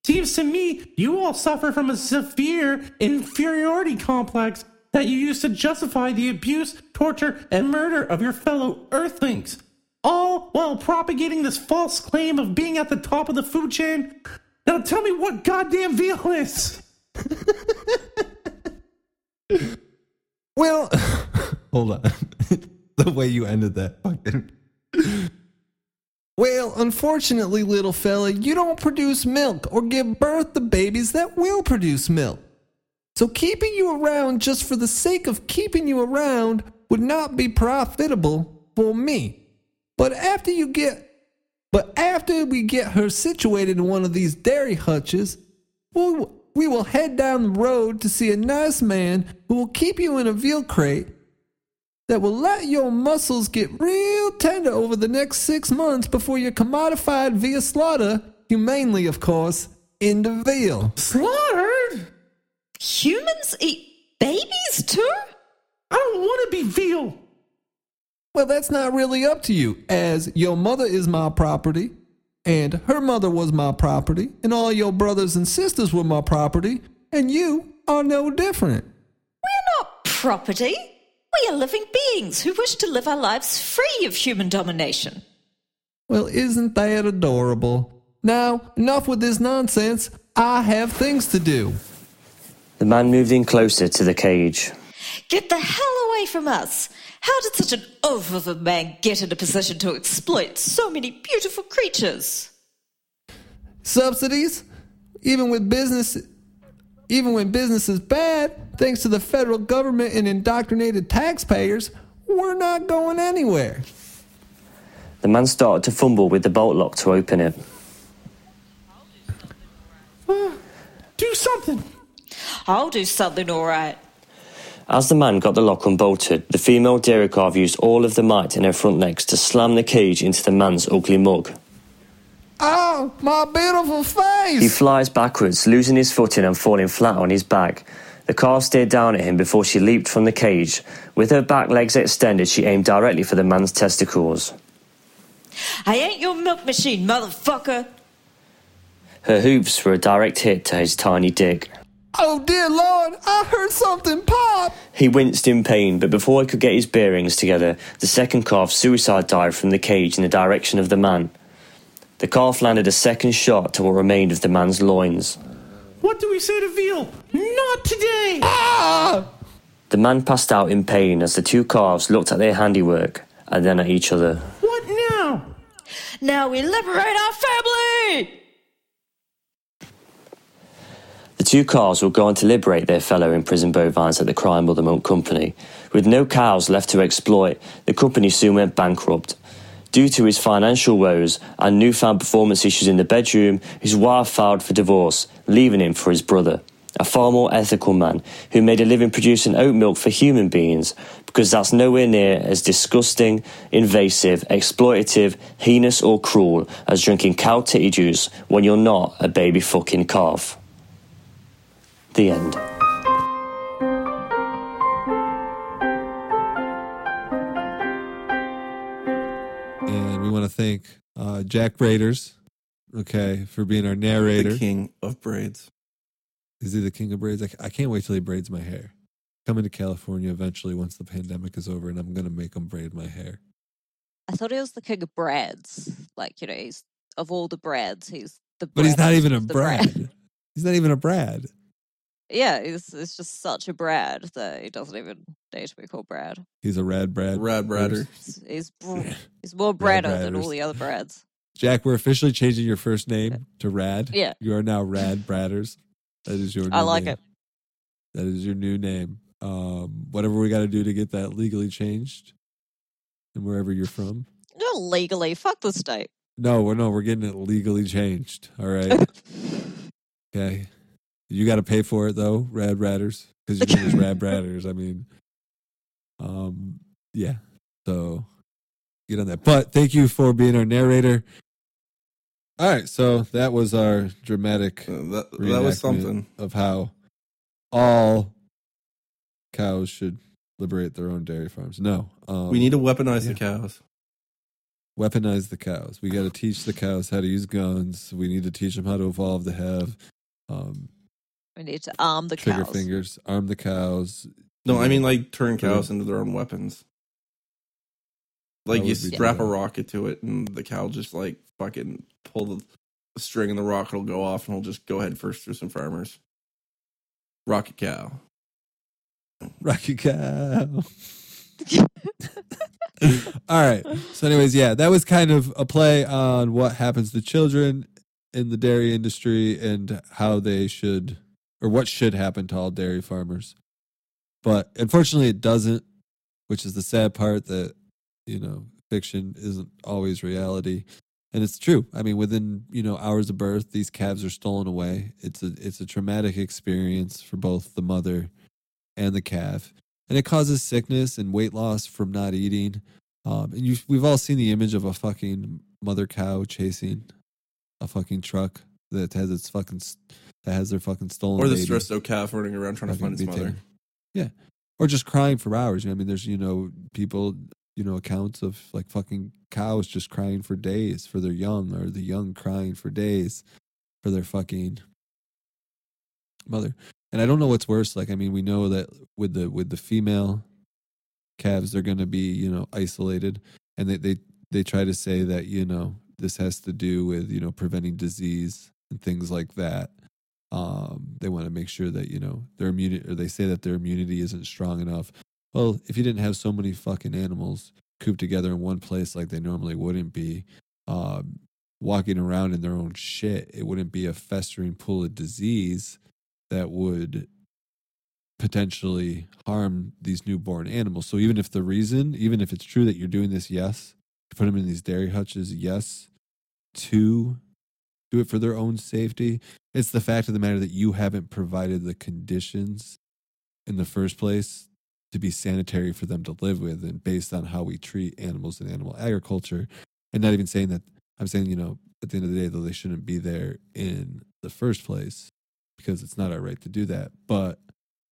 Speaker 6: Seems to me you all suffer from a severe inferiority complex that you use to justify the abuse, torture, and murder of your fellow Earthlings. All while propagating this false claim of being at the top of the food chain. Now tell me what goddamn veal is.
Speaker 5: Well, hold on. the way you ended that fucking. Well, unfortunately, little fella, you don't produce milk or give birth to babies that will produce milk. So keeping you around just for the sake of keeping you around would not be profitable for me. But after you get but after we get her situated in one of these dairy hutches, we'll, we will head down the road to see a nice man who will keep you in a veal crate that will let your muscles get real tender over the next six months before you're commodified via slaughter, humanely, of course, into veal.
Speaker 6: Slaughtered?
Speaker 2: Humans eat babies too?
Speaker 6: I don't want to be veal.
Speaker 5: Well, that's not really up to you, as your mother is my property, and her mother was my property, and all your brothers and sisters were my property, and you are no different.
Speaker 2: We're not property. We are living beings who wish to live our lives free of human domination.
Speaker 5: Well, isn't that adorable? Now, enough with this nonsense. I have things to do.
Speaker 4: The man moved in closer to the cage.
Speaker 2: Get the hell away from us! How did such an oaf of a man get in a position to exploit so many beautiful creatures?
Speaker 5: Subsidies, even with business, even when business is bad, thanks to the federal government and indoctrinated taxpayers, we're not going anywhere.
Speaker 4: The man started to fumble with the bolt lock to open it.
Speaker 6: Ah, do something.
Speaker 2: I'll do something all right.
Speaker 4: As the man got the lock unbolted, the female dairy used all of the might in her front legs to slam the cage into the man's ugly mug.
Speaker 5: Oh, my beautiful face!
Speaker 4: He flies backwards, losing his footing and falling flat on his back. The calf stared down at him before she leaped from the cage. With her back legs extended, she aimed directly for the man's testicles.
Speaker 2: I ain't your milk machine, motherfucker.
Speaker 4: Her hooves were a direct hit to his tiny dick.
Speaker 5: Oh, dear Lord, I heard something pop!
Speaker 4: He winced in pain, but before he could get his bearings together, the second calf suicide dived from the cage in the direction of the man. The calf landed a second shot to what remained of the man's loins.
Speaker 6: What do we say to veal? Not today.
Speaker 5: Ah!
Speaker 4: The man passed out in pain as the two calves looked at their handiwork and then at each other.
Speaker 6: What now?
Speaker 2: Now we liberate our family!
Speaker 4: The two calves were going to liberate their fellow imprisoned bovines at the Crying Mother Milk Company. With no cows left to exploit, the company soon went bankrupt. Due to his financial woes and newfound performance issues in the bedroom, his wife filed for divorce, leaving him for his brother, a far more ethical man who made a living producing oat milk for human beings, because that's nowhere near as disgusting, invasive, exploitative, heinous, or cruel as drinking cow titty juice when you're not a baby fucking calf. The end.
Speaker 1: And we want to thank uh, Jack Braiders, okay, for being our narrator.
Speaker 3: The king of braids.
Speaker 1: Is he the king of braids? I, I can't wait till he braids my hair. Coming to California eventually once the pandemic is over, and I'm gonna make him braid my hair.
Speaker 2: I thought he was the king of Brads. Like, you know, he's of all the Brads, he's the
Speaker 1: But he's not even a
Speaker 2: of the
Speaker 1: Brad. He's not even a Brad.
Speaker 2: Yeah, he's, he's just such a Brad that he doesn't even need to be called Brad.
Speaker 1: He's a rad Brad.
Speaker 3: Rad Bradder.
Speaker 2: He's, he's, br- he's more
Speaker 1: Brad
Speaker 2: Bradder than all the other Brads.
Speaker 1: Jack, we're officially changing your first name to Rad.
Speaker 2: Yeah.
Speaker 1: You are now Rad Bradders. That is your. New
Speaker 2: I like
Speaker 1: name.
Speaker 2: it.
Speaker 1: That is your new name. Um, whatever we got to do to get that legally changed, and wherever you're from.
Speaker 2: Not legally. Fuck the state.
Speaker 1: No, we're no, we're getting it legally changed. All right. okay. You got to pay for it though, Rad Radders, because your name is Rad Bradders. I mean, Um, yeah. So get on that. But thank you for being our narrator. All right, so that was our dramatic
Speaker 3: Uh, that, that was something.
Speaker 1: of how all cows should liberate their own dairy farms. No, um,
Speaker 3: we need to weaponize
Speaker 1: yeah.
Speaker 3: the cows.
Speaker 1: weaponize the cows. We got to teach the cows how to use guns. We need to teach them how to evolve to have um,
Speaker 2: We need to arm the
Speaker 1: trigger
Speaker 2: cows.
Speaker 1: fingers, arm the cows.
Speaker 3: No, I mean like turn cows into their own weapons. Like you strap a rocket to it, and the cow just like fucking pull the, the string, and the rocket will go off, and he'll just go head first through some farmers. Rocket cow.
Speaker 1: Rocket cow. All right. So, anyways, yeah, that was kind of a play on what happens to children in the dairy industry and how they should, or what should happen to all dairy farmers. But unfortunately, it doesn't, which is the sad part that, you know, fiction isn't always reality. And it's true. I mean, within you know hours of birth, these calves are stolen away. It's a it's a traumatic experience for both the mother and the calf, and it causes sickness and weight loss from not eating. Um, and you we've all seen the image of a fucking mother cow chasing a fucking truck that has its fucking s- that has their fucking stolen
Speaker 3: Or the
Speaker 1: baby
Speaker 3: stressed out calf running around trying to find its mother.
Speaker 1: taken. Yeah, or just crying for hours. You know, I mean, there's you know people, you know, accounts of like fucking cows just crying for days for their young, or the young crying for days for their fucking mother. And I don't know what's worse. Like, I mean, we know that with the with the female calves, they're going to be you know isolated, and they they they try to say that you know this has to do with you know preventing disease and things like that um, they want to make sure that you know their immunity or they say that their immunity isn't strong enough. Well if you didn't have so many fucking animals cooped together in one place like they normally wouldn't be um, walking around in their own shit it wouldn't be a festering pool of disease that would potentially harm these newborn animals. So even if the reason even if it's true that you're doing this yes put them in these dairy hutches yes to do it for their own safety. It's the fact of the matter that you haven't provided the conditions in the first place to be sanitary for them to live with and based on how we treat animals in animal agriculture. And not even saying that i'm saying you know at the end of the day though they shouldn't be there in the first place because it's not our right to do that. But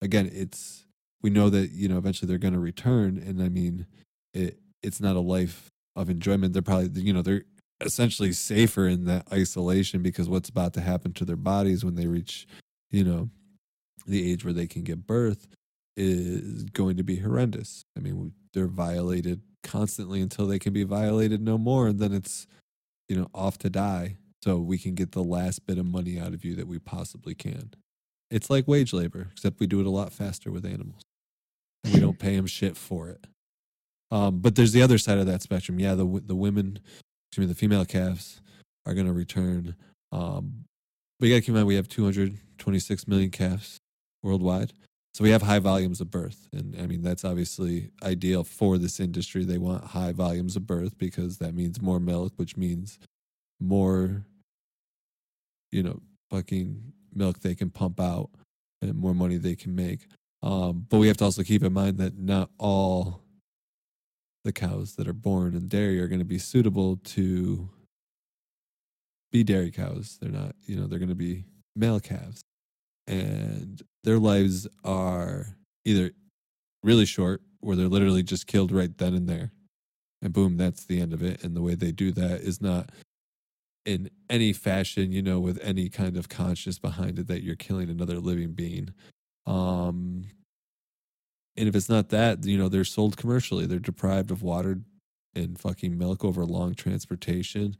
Speaker 1: again it's we know that you know eventually they're going to return. And i mean it it's not a life of enjoyment. They're probably you know they're essentially safer in that isolation because what's about to happen to their bodies when they reach, you know, the age where they can give birth is going to be horrendous. I mean, they're violated constantly until they can be violated no more, and then it's, you know, off to die. So we can get the last bit of money out of you that we possibly can. It's like wage labor, except we do it a lot faster with animals, and we don't pay them shit for it. Um, but there's the other side of that spectrum. Yeah, the the women excuse me, the female calves are going to return. Um, but you got to keep in mind we have 226 million calves worldwide. So we have high volumes of birth. And I mean, that's obviously ideal for this industry. They want high volumes of birth because that means more milk, which means more, you know, fucking milk they can pump out and more money they can make. Um, but we have to also keep in mind that not all the cows that are born in dairy are going to be suitable to be dairy cows. They're not, you know, they're going to be male calves. And their lives are either really short, where they're literally just killed right then and there. And boom, that's the end of it. And the way they do that is not in any fashion, you know, with any kind of conscience behind it that you're killing another living being. Um, and if it's not that, you know, they're sold commercially. They're deprived of water and fucking milk over long transportation.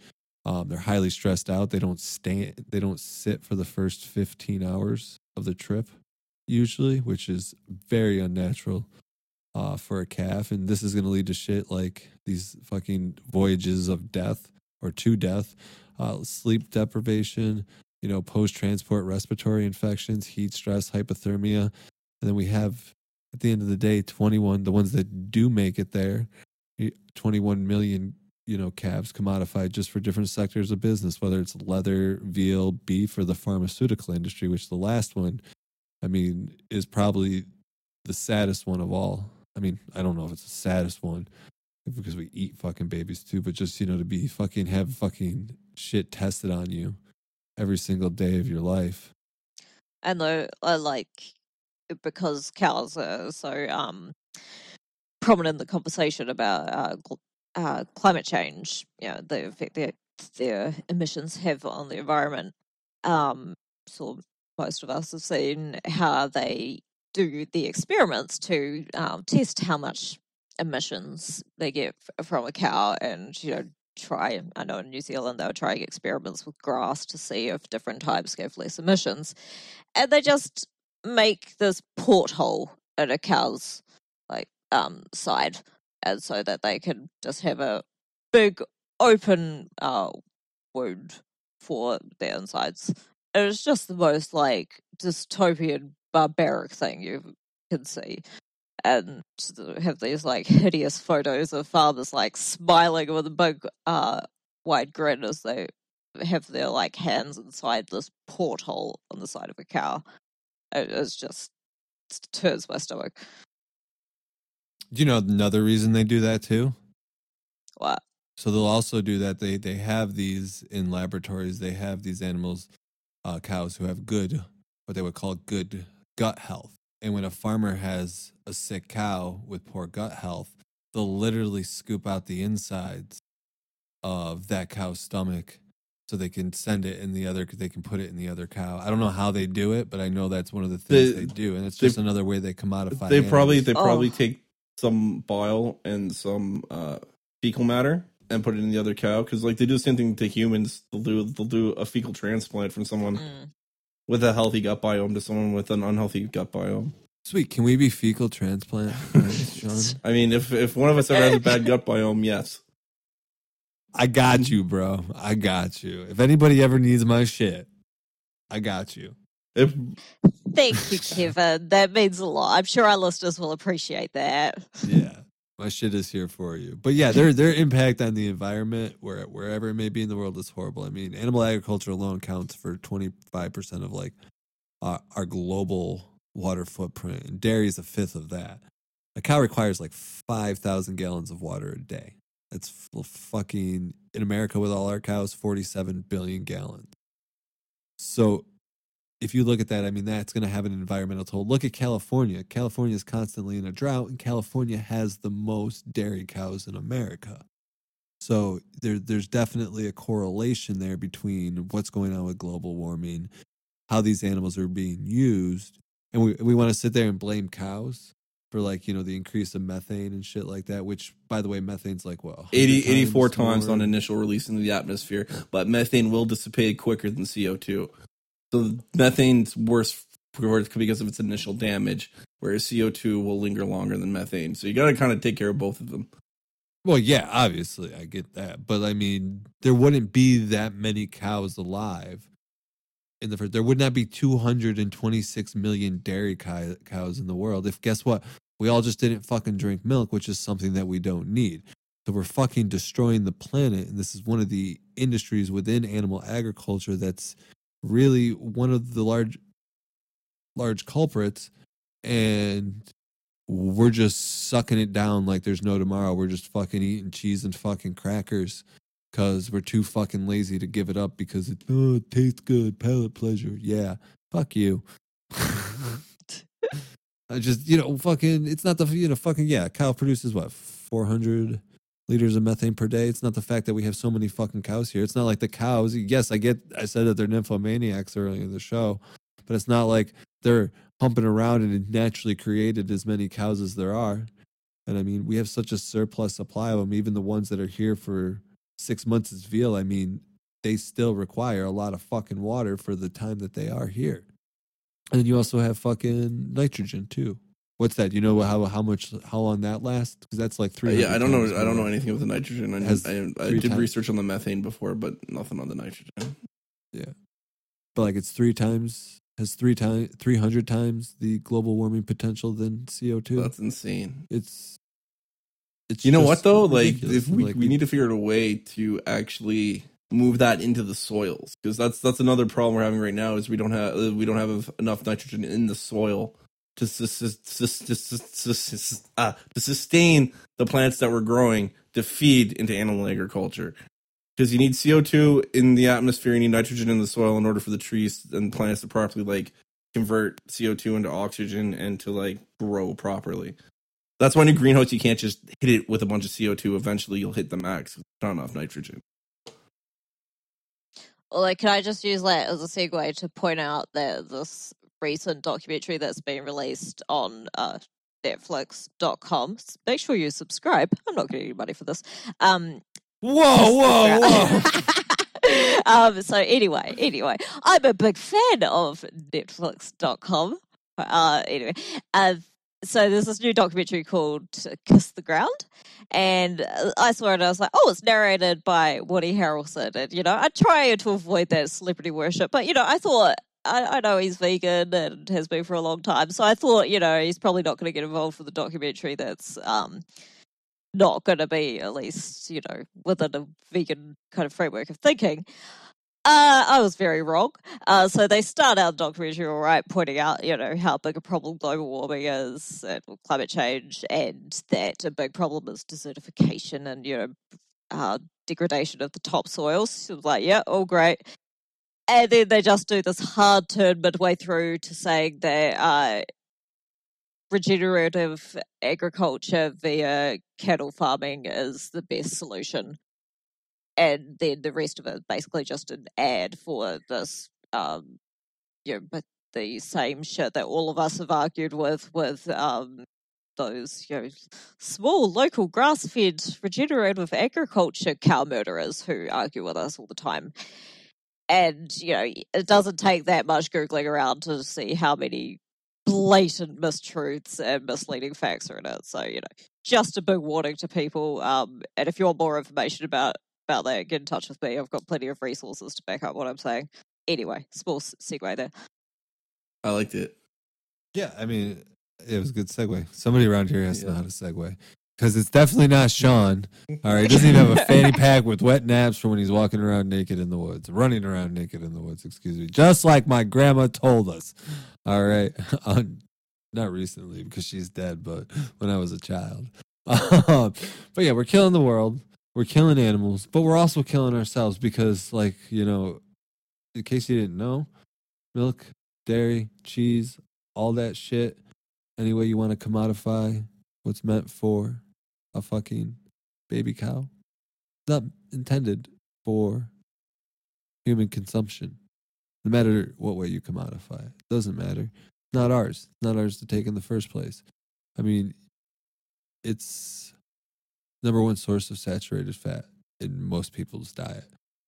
Speaker 1: Um, they're highly stressed out. They don't stand. They don't sit for the first fifteen hours of the trip, usually, which is very unnatural uh, for a calf. And this is going to lead to shit like these fucking voyages of death or to death, uh, sleep deprivation, you know, post transport respiratory infections, heat stress, hypothermia, and then we have at the end of the day, 21, the ones that do make it there, 21 million, you know, calves commodified just for different sectors of business, whether it's leather, veal, beef, or the pharmaceutical industry, which the last one, I mean, is probably the saddest one of all. I mean, I don't know if it's the saddest one because we eat fucking babies too, but just, you know, to be fucking have fucking shit tested on you every single day of your life.
Speaker 2: and I like because cows are so um prominent in the conversation about uh, gl- uh, climate change, you know, the effect their their emissions have on the environment. Um, so most of us have seen how they do the experiments to um, test how much emissions they get from a cow, and you know try. I know in New Zealand they were trying experiments with grass to see if different types gave less emissions, and they just make this porthole in a cow's like um side, and so that they can just have a big open uh wound for their insides. It was just the most like dystopian, barbaric thing you can see. And have these like hideous photos of farmers like smiling with a big uh wide grin as they have their like hands inside this porthole on the side of a cow. It was just it turns my stomach.
Speaker 1: Do you know another reason they do that too?
Speaker 2: What?
Speaker 1: So they'll also do that. They they have these in laboratories. They have these animals, uh, cows who have good, what they would call good gut health. And when a farmer has a sick cow with poor gut health, they'll literally scoop out the insides of that cow's stomach, so they can send it in the other. They can put it in the other cow. I don't know how they do it, but I know that's one of the things
Speaker 3: They-
Speaker 1: they, do, and it's
Speaker 3: they-
Speaker 1: just another way they commodify.
Speaker 3: They probably
Speaker 1: animals.
Speaker 3: they probably
Speaker 2: Oh.
Speaker 3: take some bile and some uh, fecal matter and put it in the other cow because like they do the same thing to humans. They'll do they'll do a fecal transplant from someone
Speaker 2: Mm.
Speaker 3: with a healthy gut biome to someone with an unhealthy gut biome.
Speaker 1: sweet. Can we be fecal transplant, friends, Sean?
Speaker 3: I mean, if if one of us ever has a bad gut biome, yes.
Speaker 1: I got you, bro. I got you. If anybody ever needs my shit, I got you.
Speaker 3: If
Speaker 2: Thank you, Kevin. That means a lot. I'm sure our listeners will appreciate that.
Speaker 1: Yeah. My shit is here for you. But yeah, their their impact on the environment, where wherever it may be in the world, is horrible. I mean, animal agriculture alone counts for twenty five percent of like our, our global water footprint, and dairy is a fifth of that. A cow requires like five thousand gallons of water a day. That's fucking in America with all our cows, forty seven billion gallons. So if you look at that, I mean, that's going to have an environmental toll. Look at California. California is constantly in a drought, and California has the most dairy cows in America. So there, there's definitely a correlation there between what's going on with global warming, how these animals are being used, and we we want to sit there and blame cows for like you know the increase of methane and shit like that. Which, by the way, methane's like 100
Speaker 3: 80, 84 times
Speaker 1: more?
Speaker 3: on initial release into the atmosphere, but methane will dissipate quicker than CO2. So methane's worse because of its initial damage, whereas CO2 will linger longer than methane. So you got to kind of take care of both of them.
Speaker 1: Well, yeah, obviously, I get that, but I mean, there wouldn't be that many cows alive in the first. There would not be 226 million dairy cows in the world if guess what? We all just didn't fucking drink milk, which is something that we don't need. So we're fucking destroying the planet, and this is one of the industries within animal agriculture that's really one of the large, large culprits, and we're just sucking it down like there's no tomorrow. We're just fucking eating cheese and fucking crackers because we're too fucking lazy to give it up because it, oh, it tastes good, palate pleasure. Yeah, fuck you. I just, you know, fucking, it's not the, you know, fucking, yeah, cow produces what, 400 liters of methane per day? It's not the fact that we have so many fucking cows here. It's not like the cows, yes, I get, I said that they're nymphomaniacs earlier in the show, but it's not like they're humping around and it naturally created as many cows as there are. And I mean, we have such a surplus supply of them, even the ones that are here for six months as veal. I mean, they still require a lot of fucking water for the time that they are here. And you also have fucking nitrogen too. What's that? You know how how much how long that lasts? Because that's like
Speaker 3: Uh,
Speaker 1: three.
Speaker 3: yeah, I don't know. I don't know anything about the nitrogen. I, I, I did
Speaker 1: times-
Speaker 3: research on the methane before, but nothing on the nitrogen.
Speaker 1: Yeah, but like it's three times has three times three hundred times the global warming potential than CO two.
Speaker 3: That's insane.
Speaker 1: It's it's
Speaker 3: You know what though? Like, if we,
Speaker 1: Like,
Speaker 3: we need to figure out a way to actually move that into the soils because that's that's another problem we're having right now is we don't have uh, we don't have enough nitrogen in the soil to uh, to sustain the plants that we're growing to feed into animal agriculture. Because you need CO two in the atmosphere, you need nitrogen in the soil in order for the trees and plants to properly like convert CO two into oxygen and to like grow properly. That's why in a greenhouse you can't just hit it with a bunch of CO two. Eventually you'll hit the max. Not enough nitrogen.
Speaker 2: Well, like, can I just use that as a segue to point out that this recent documentary that's been released on uh, Netflix.com? Make sure you subscribe. I'm not getting any money for this. Um,
Speaker 1: Whoa, whoa, whoa.
Speaker 2: um, so anyway, anyway, I'm a big fan of Netflix.com. Uh, anyway, uh, so there's this new documentary called Kiss the Ground, and uh, I saw it and I was like, oh, it's narrated by Woody Harrelson, and you know, I try to avoid that celebrity worship, but you know, I thought. I, know he's vegan and has been for a long time, so I thought, you know, he's probably not going to get involved with the documentary that's um, not going to be at least you know within a vegan kind of framework of thinking. Uh, I was very wrong. Uh, so they start out the documentary all right, pointing out you know how big a problem global warming is, and climate change, and that a big problem is desertification and you know uh, degradation of the topsoils. So like, yeah, all great. And then they just do this hard turn midway through to saying that uh, regenerative agriculture via cattle farming is the best solution. And then the rest of it is basically just an ad for this, um, you know, but the same shit that all of us have argued with, with um, those, you know, small local grass-fed regenerative agriculture cow murderers who argue with us all the time. And you know, it doesn't take that much googling around to see how many blatant mistruths and misleading facts are in it. So, you know, just a big warning to people. Um, and if you want more information about about that, get in touch with me. I've got plenty of resources to back up what I'm saying. Anyway, small s- segue there.
Speaker 3: I liked it.
Speaker 1: Yeah, I mean, it was a good segue. Somebody around here has to know how to segue. Because it's definitely not Sean. All right. He doesn't even have a fanny pack with wet naps for when he's walking around naked in the woods, running around naked in the woods, excuse me. Just like my grandma told us. All right. Uh, not recently because she's dead, but when I was a child. Um, but yeah, we're killing the world. We're killing animals, but we're also killing ourselves because, like, you know, in case you didn't know, milk, dairy, cheese, all that shit, any way you want to commodify what's meant for a fucking baby cow, it's not intended for human consumption. No matter what way you commodify it, doesn't matter. It's not ours. It's not ours to take in the first place. I mean, it's number one source of saturated fat in most people's diet.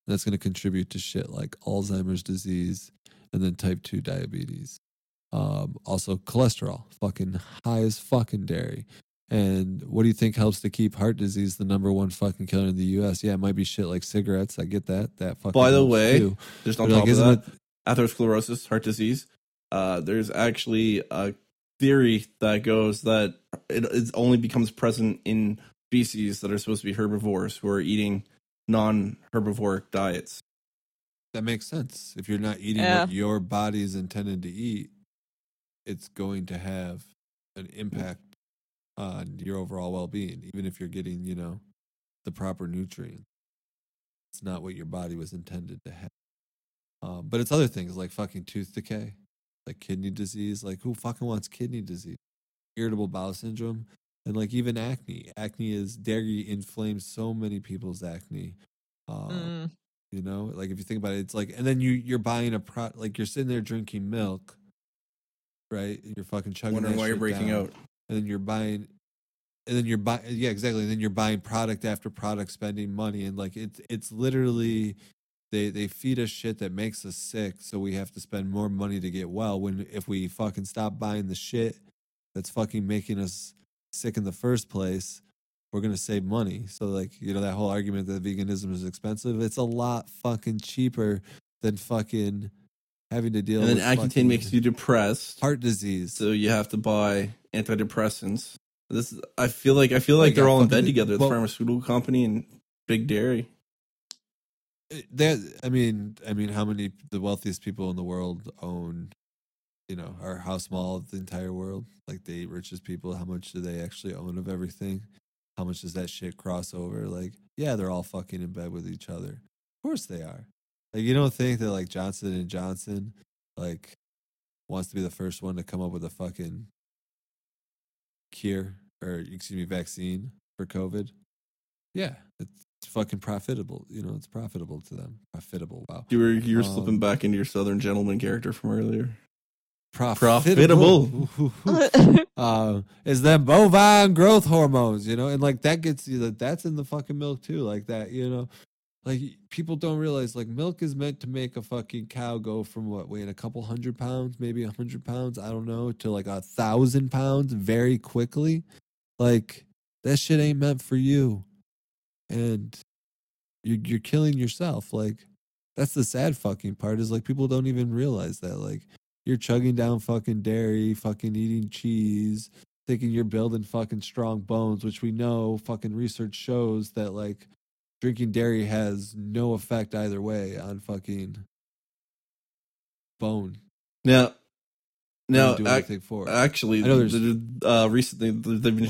Speaker 1: That's going to contribute to shit like Alzheimer's disease and then type 2 diabetes. Um, also, cholesterol, fucking high as fucking dairy. And what do you think helps to keep heart disease the number one fucking killer in the U.S.? Yeah, it might be shit like cigarettes. I get that. That fucking.
Speaker 3: By the way,
Speaker 1: too.
Speaker 3: Just on
Speaker 1: But,
Speaker 3: top
Speaker 1: like,
Speaker 3: of that, atherosclerosis, heart disease. Uh, there's actually a theory that goes that it, it only becomes present in species that are supposed to be herbivores who are eating non-herbivoric diets.
Speaker 1: That makes sense. If you're not eating
Speaker 2: Yeah.
Speaker 1: what your body is intended to eat, it's going to have an impact on your overall well being, even if you're getting, you know, the proper nutrients. It's not what your body was intended to have. Um, but it's other things like fucking tooth decay, like kidney disease. Like, who fucking wants kidney disease? Irritable bowel syndrome, and like even acne. Acne is dairy inflames so many people's acne. Uh,
Speaker 2: Mm.
Speaker 1: you know, like if you think about it, it's like, and then you you're buying a pro, like you're sitting there drinking milk, right? And you're fucking chugging.
Speaker 3: Wondering why you're breaking
Speaker 1: down,
Speaker 3: out.
Speaker 1: and then you're buying, and then you're buying, yeah, exactly. And then you're buying product after product, spending money, and like it's it's literally they they feed us shit that makes us sick, so we have to spend more money to get well. When if we fucking stop buying the shit that's fucking making us sick in the first place, we're gonna save money. So like you know that whole argument that veganism is expensive, it's a lot fucking cheaper than fucking having to deal
Speaker 3: And
Speaker 1: with
Speaker 3: Accutane makes you depressed,
Speaker 1: heart disease.
Speaker 3: so you have to buy antidepressants. This is, I feel like I feel
Speaker 1: Well,
Speaker 3: like they're all in bed together. The
Speaker 1: well-
Speaker 3: pharmaceutical company and big dairy.
Speaker 1: Eh, that I mean, I mean, how many the wealthiest people in the world own you know, are how small the entire world. Like the eight richest people, how much do they actually own of everything? How much does that shit cross over? Like, yeah, they're all fucking in bed with each other. Of course they are. Like, you don't think that like Johnson and Johnson, like, wants to be the first one to come up with a fucking cure or excuse me, vaccine for COVID? Yeah, it's fucking profitable. You know, it's profitable to them. Profitable. Wow.
Speaker 3: You were you were
Speaker 1: Um,
Speaker 3: slipping back into your Southern gentleman character from earlier.
Speaker 1: Profitable. uh, is that bovine growth hormones, you know, and like that gets you that that's in the fucking milk too, like that, you know. Like people don't realize like milk is meant to make a fucking cow go from what weighing a couple hundred pounds, maybe a hundred pounds, I don't know, to like a thousand pounds very quickly. Like that shit ain't meant for you, and you're you're killing yourself. Like that's the sad fucking part is like people don't even realize that like you're chugging down fucking dairy, fucking eating cheese, thinking you're building fucking strong bones, which we know fucking research shows that like drinking dairy has no effect either way on fucking bone.
Speaker 3: Now, now, ac-
Speaker 1: for
Speaker 3: actually,
Speaker 1: I know there's-
Speaker 3: the- uh, recently there've been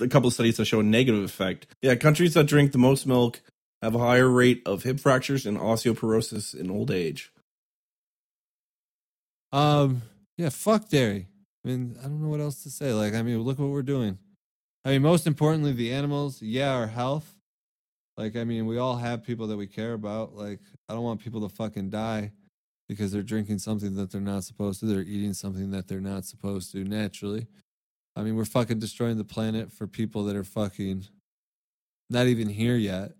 Speaker 3: a couple of studies that show a negative effect. Yeah, countries that drink the most milk have a higher rate of hip fractures and osteoporosis in old age.
Speaker 1: Um, yeah, fuck dairy. I mean, I don't know what else to say. Like, I mean, look what we're doing. I mean, most importantly, the animals, yeah, our health. Like, I mean, we all have people that we care about. Like, I don't want people to fucking die because they're drinking something that they're not supposed to. They're eating something that they're not supposed to naturally. I mean, we're fucking destroying the planet for people that are fucking not even here yet.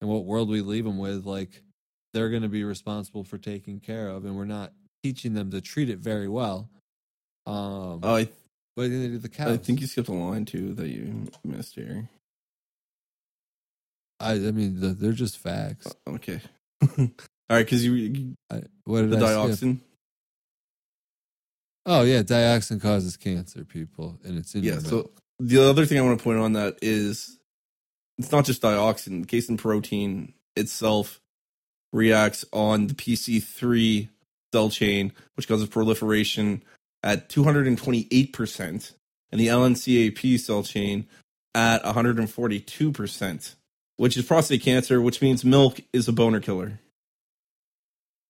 Speaker 1: And what world we leave them with, like, they're going to be responsible for taking care of. And we're not teaching them to treat it very well. Um,
Speaker 3: Oh, I,
Speaker 1: but they do the cows.
Speaker 3: I think you skipped a line too that you missed here.
Speaker 1: I, I mean, the, they're just facts.
Speaker 3: Okay, all right, because you,
Speaker 1: I, what did
Speaker 3: the
Speaker 1: I skip?
Speaker 3: dioxin.
Speaker 1: Oh yeah, dioxin causes cancer, people, and it's in
Speaker 3: Yeah. So the other thing I want to point on that is it's not just dioxin. Casein protein itself reacts on the PC3 cell chain, which causes proliferation at 228%, and the LNCaP cell chain at 142%, which is prostate cancer, which means milk is a boner killer.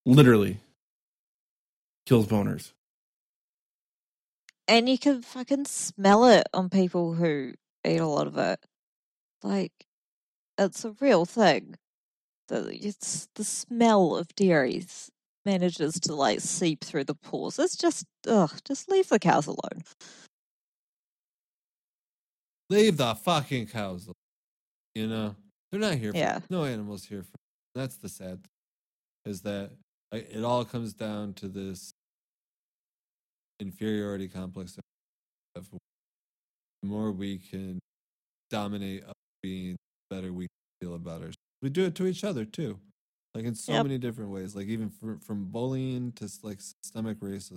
Speaker 3: Literally kills boners.
Speaker 2: and you can fucking smell it on people who eat a lot of it. Like, it's a real thing. It's the smell of dairies manages to like seep through the pores. It's just, ugh, just leave the cows alone.
Speaker 1: leave the fucking cows. alone. You know, they're not here. For,
Speaker 2: Yeah.
Speaker 1: no animals here for. That's the sad. Thing, is that like, it all comes down to this inferiority complex of the more we can dominate being the better we feel about ourselves. We do it to each other too, like in so
Speaker 2: Yep.
Speaker 1: many different ways. Like even from from bullying to like systemic racism,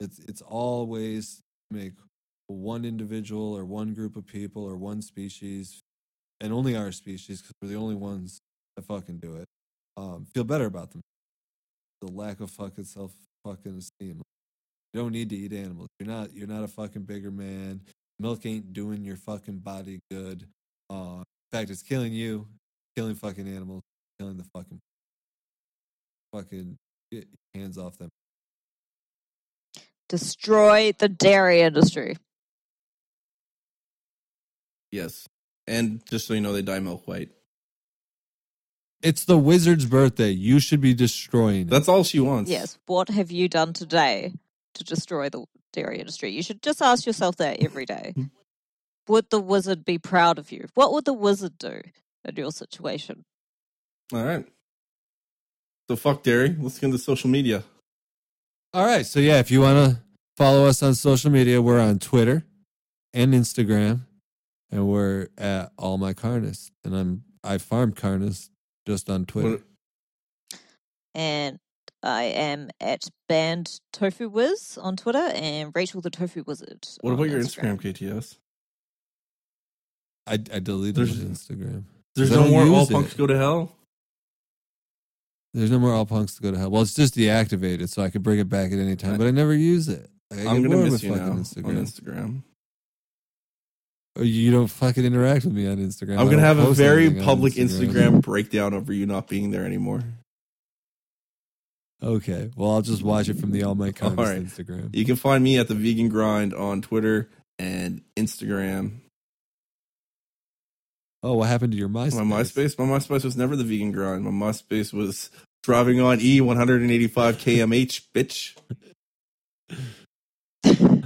Speaker 1: it's it's all ways to make one individual or one group of people or one species, and only our species because we're the only ones that fucking do it. Um, feel better about them. The lack of fucking self fucking esteem. You don't need to eat animals. You're not. You're not a fucking bigger man. Milk ain't doing your fucking body good. Uh, in fact, it's killing you. Killing fucking animals. Killing the fucking. Fucking get hands off them.
Speaker 2: Destroy the dairy industry.
Speaker 3: Yes. And just so you know, they dye milk white.
Speaker 1: It's the wizard's birthday. You should be destroying it.
Speaker 3: That's all she wants.
Speaker 2: Yes. What have you done today to destroy the dairy industry? You should just ask yourself that every day. would the wizard be proud of you? What would the wizard do in your situation?
Speaker 3: All right. So fuck dairy. Let's get into social media.
Speaker 1: All right. So yeah, if you want to follow us on social media, we're on Twitter and Instagram, and we're at All My Carnus. And I'm I farm Carnus just on Twitter.
Speaker 3: What-
Speaker 2: And I am at Band Tofu Wiz on Twitter and Rachel the Tofu Wizard.
Speaker 3: What about your Instagram, KTS?
Speaker 1: I I deleted
Speaker 3: There's-
Speaker 1: Instagram.
Speaker 3: There's
Speaker 1: 'Cause I
Speaker 3: no more
Speaker 1: use
Speaker 3: all
Speaker 1: it.
Speaker 3: punks go to hell.
Speaker 1: There's no more all punks to go to hell. Well, it's just deactivated, so I could bring it back at any time, but I never use it. I
Speaker 3: I'm
Speaker 1: get
Speaker 3: gonna miss you now
Speaker 1: fucking
Speaker 3: on
Speaker 1: Instagram.
Speaker 3: Instagram.
Speaker 1: Oh, You don't fucking interact with me on Instagram.
Speaker 3: I'm gonna have a very public Instagram breakdown over you not being there anymore.
Speaker 1: Okay, well I'll just watch it from the All My Kindness
Speaker 3: All right.
Speaker 1: Instagram.
Speaker 3: You can find me at the Vegan Grind on Twitter and Instagram.
Speaker 1: Oh, what happened to your MySpace?
Speaker 3: My MySpace, my MySpace was never the Vegan Grind. My MySpace was driving on E 185 kmh, bitch.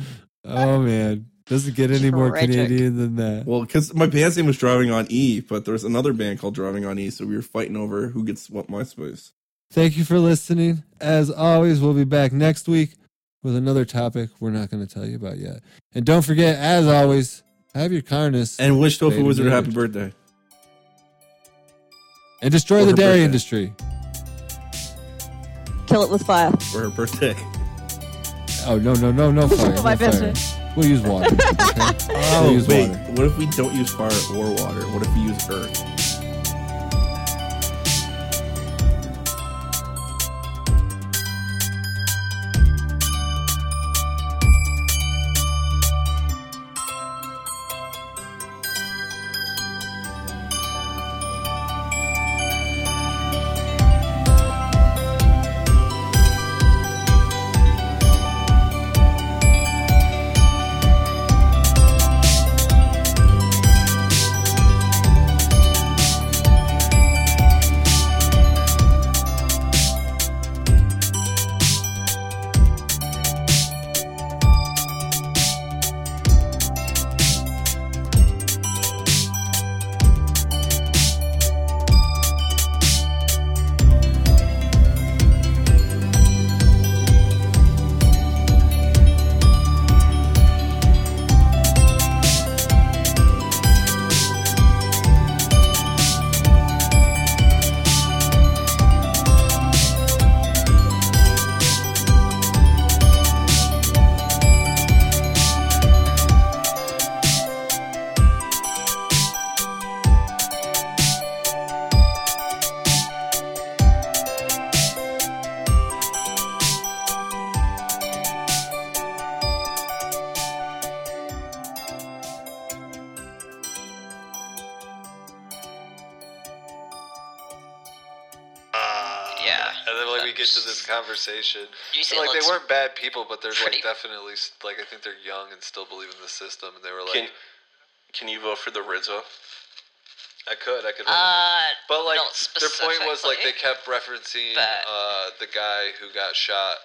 Speaker 1: Oh man, doesn't get any more Canadian than that.
Speaker 3: Well, because my band's name was Driving on E, but there's another band called Driving on E, so we were fighting over who gets what MySpace.
Speaker 1: Thank you for listening. As always, we'll be back next week with another topic we're not going to tell you about yet. And don't forget, as always, have your kindness and,
Speaker 3: And wish Tofu
Speaker 1: Faded
Speaker 3: Wizard a happy birthday.
Speaker 1: And destroy
Speaker 3: for
Speaker 1: the
Speaker 3: her
Speaker 1: dairy
Speaker 3: birthday.
Speaker 1: industry.
Speaker 2: Kill it with fire.
Speaker 3: For her birthday.
Speaker 1: Oh no no no no fire!
Speaker 2: My
Speaker 1: no fire.
Speaker 2: birthday.
Speaker 1: We'll use water. Okay?
Speaker 3: Oh,
Speaker 1: we'll use
Speaker 3: wait.
Speaker 1: water.
Speaker 3: What if we don't use fire or water? What if we use earth?
Speaker 7: Conversation.
Speaker 8: You say
Speaker 7: like they weren't bad people, but they're like definitely like I think they're young and still believe in the system, and they were like,
Speaker 9: Can Can you vote for the Rizzo?
Speaker 7: I could, I could.
Speaker 8: Uh,
Speaker 7: but like their point was like they kept referencing
Speaker 8: but-
Speaker 7: uh, the guy who got shot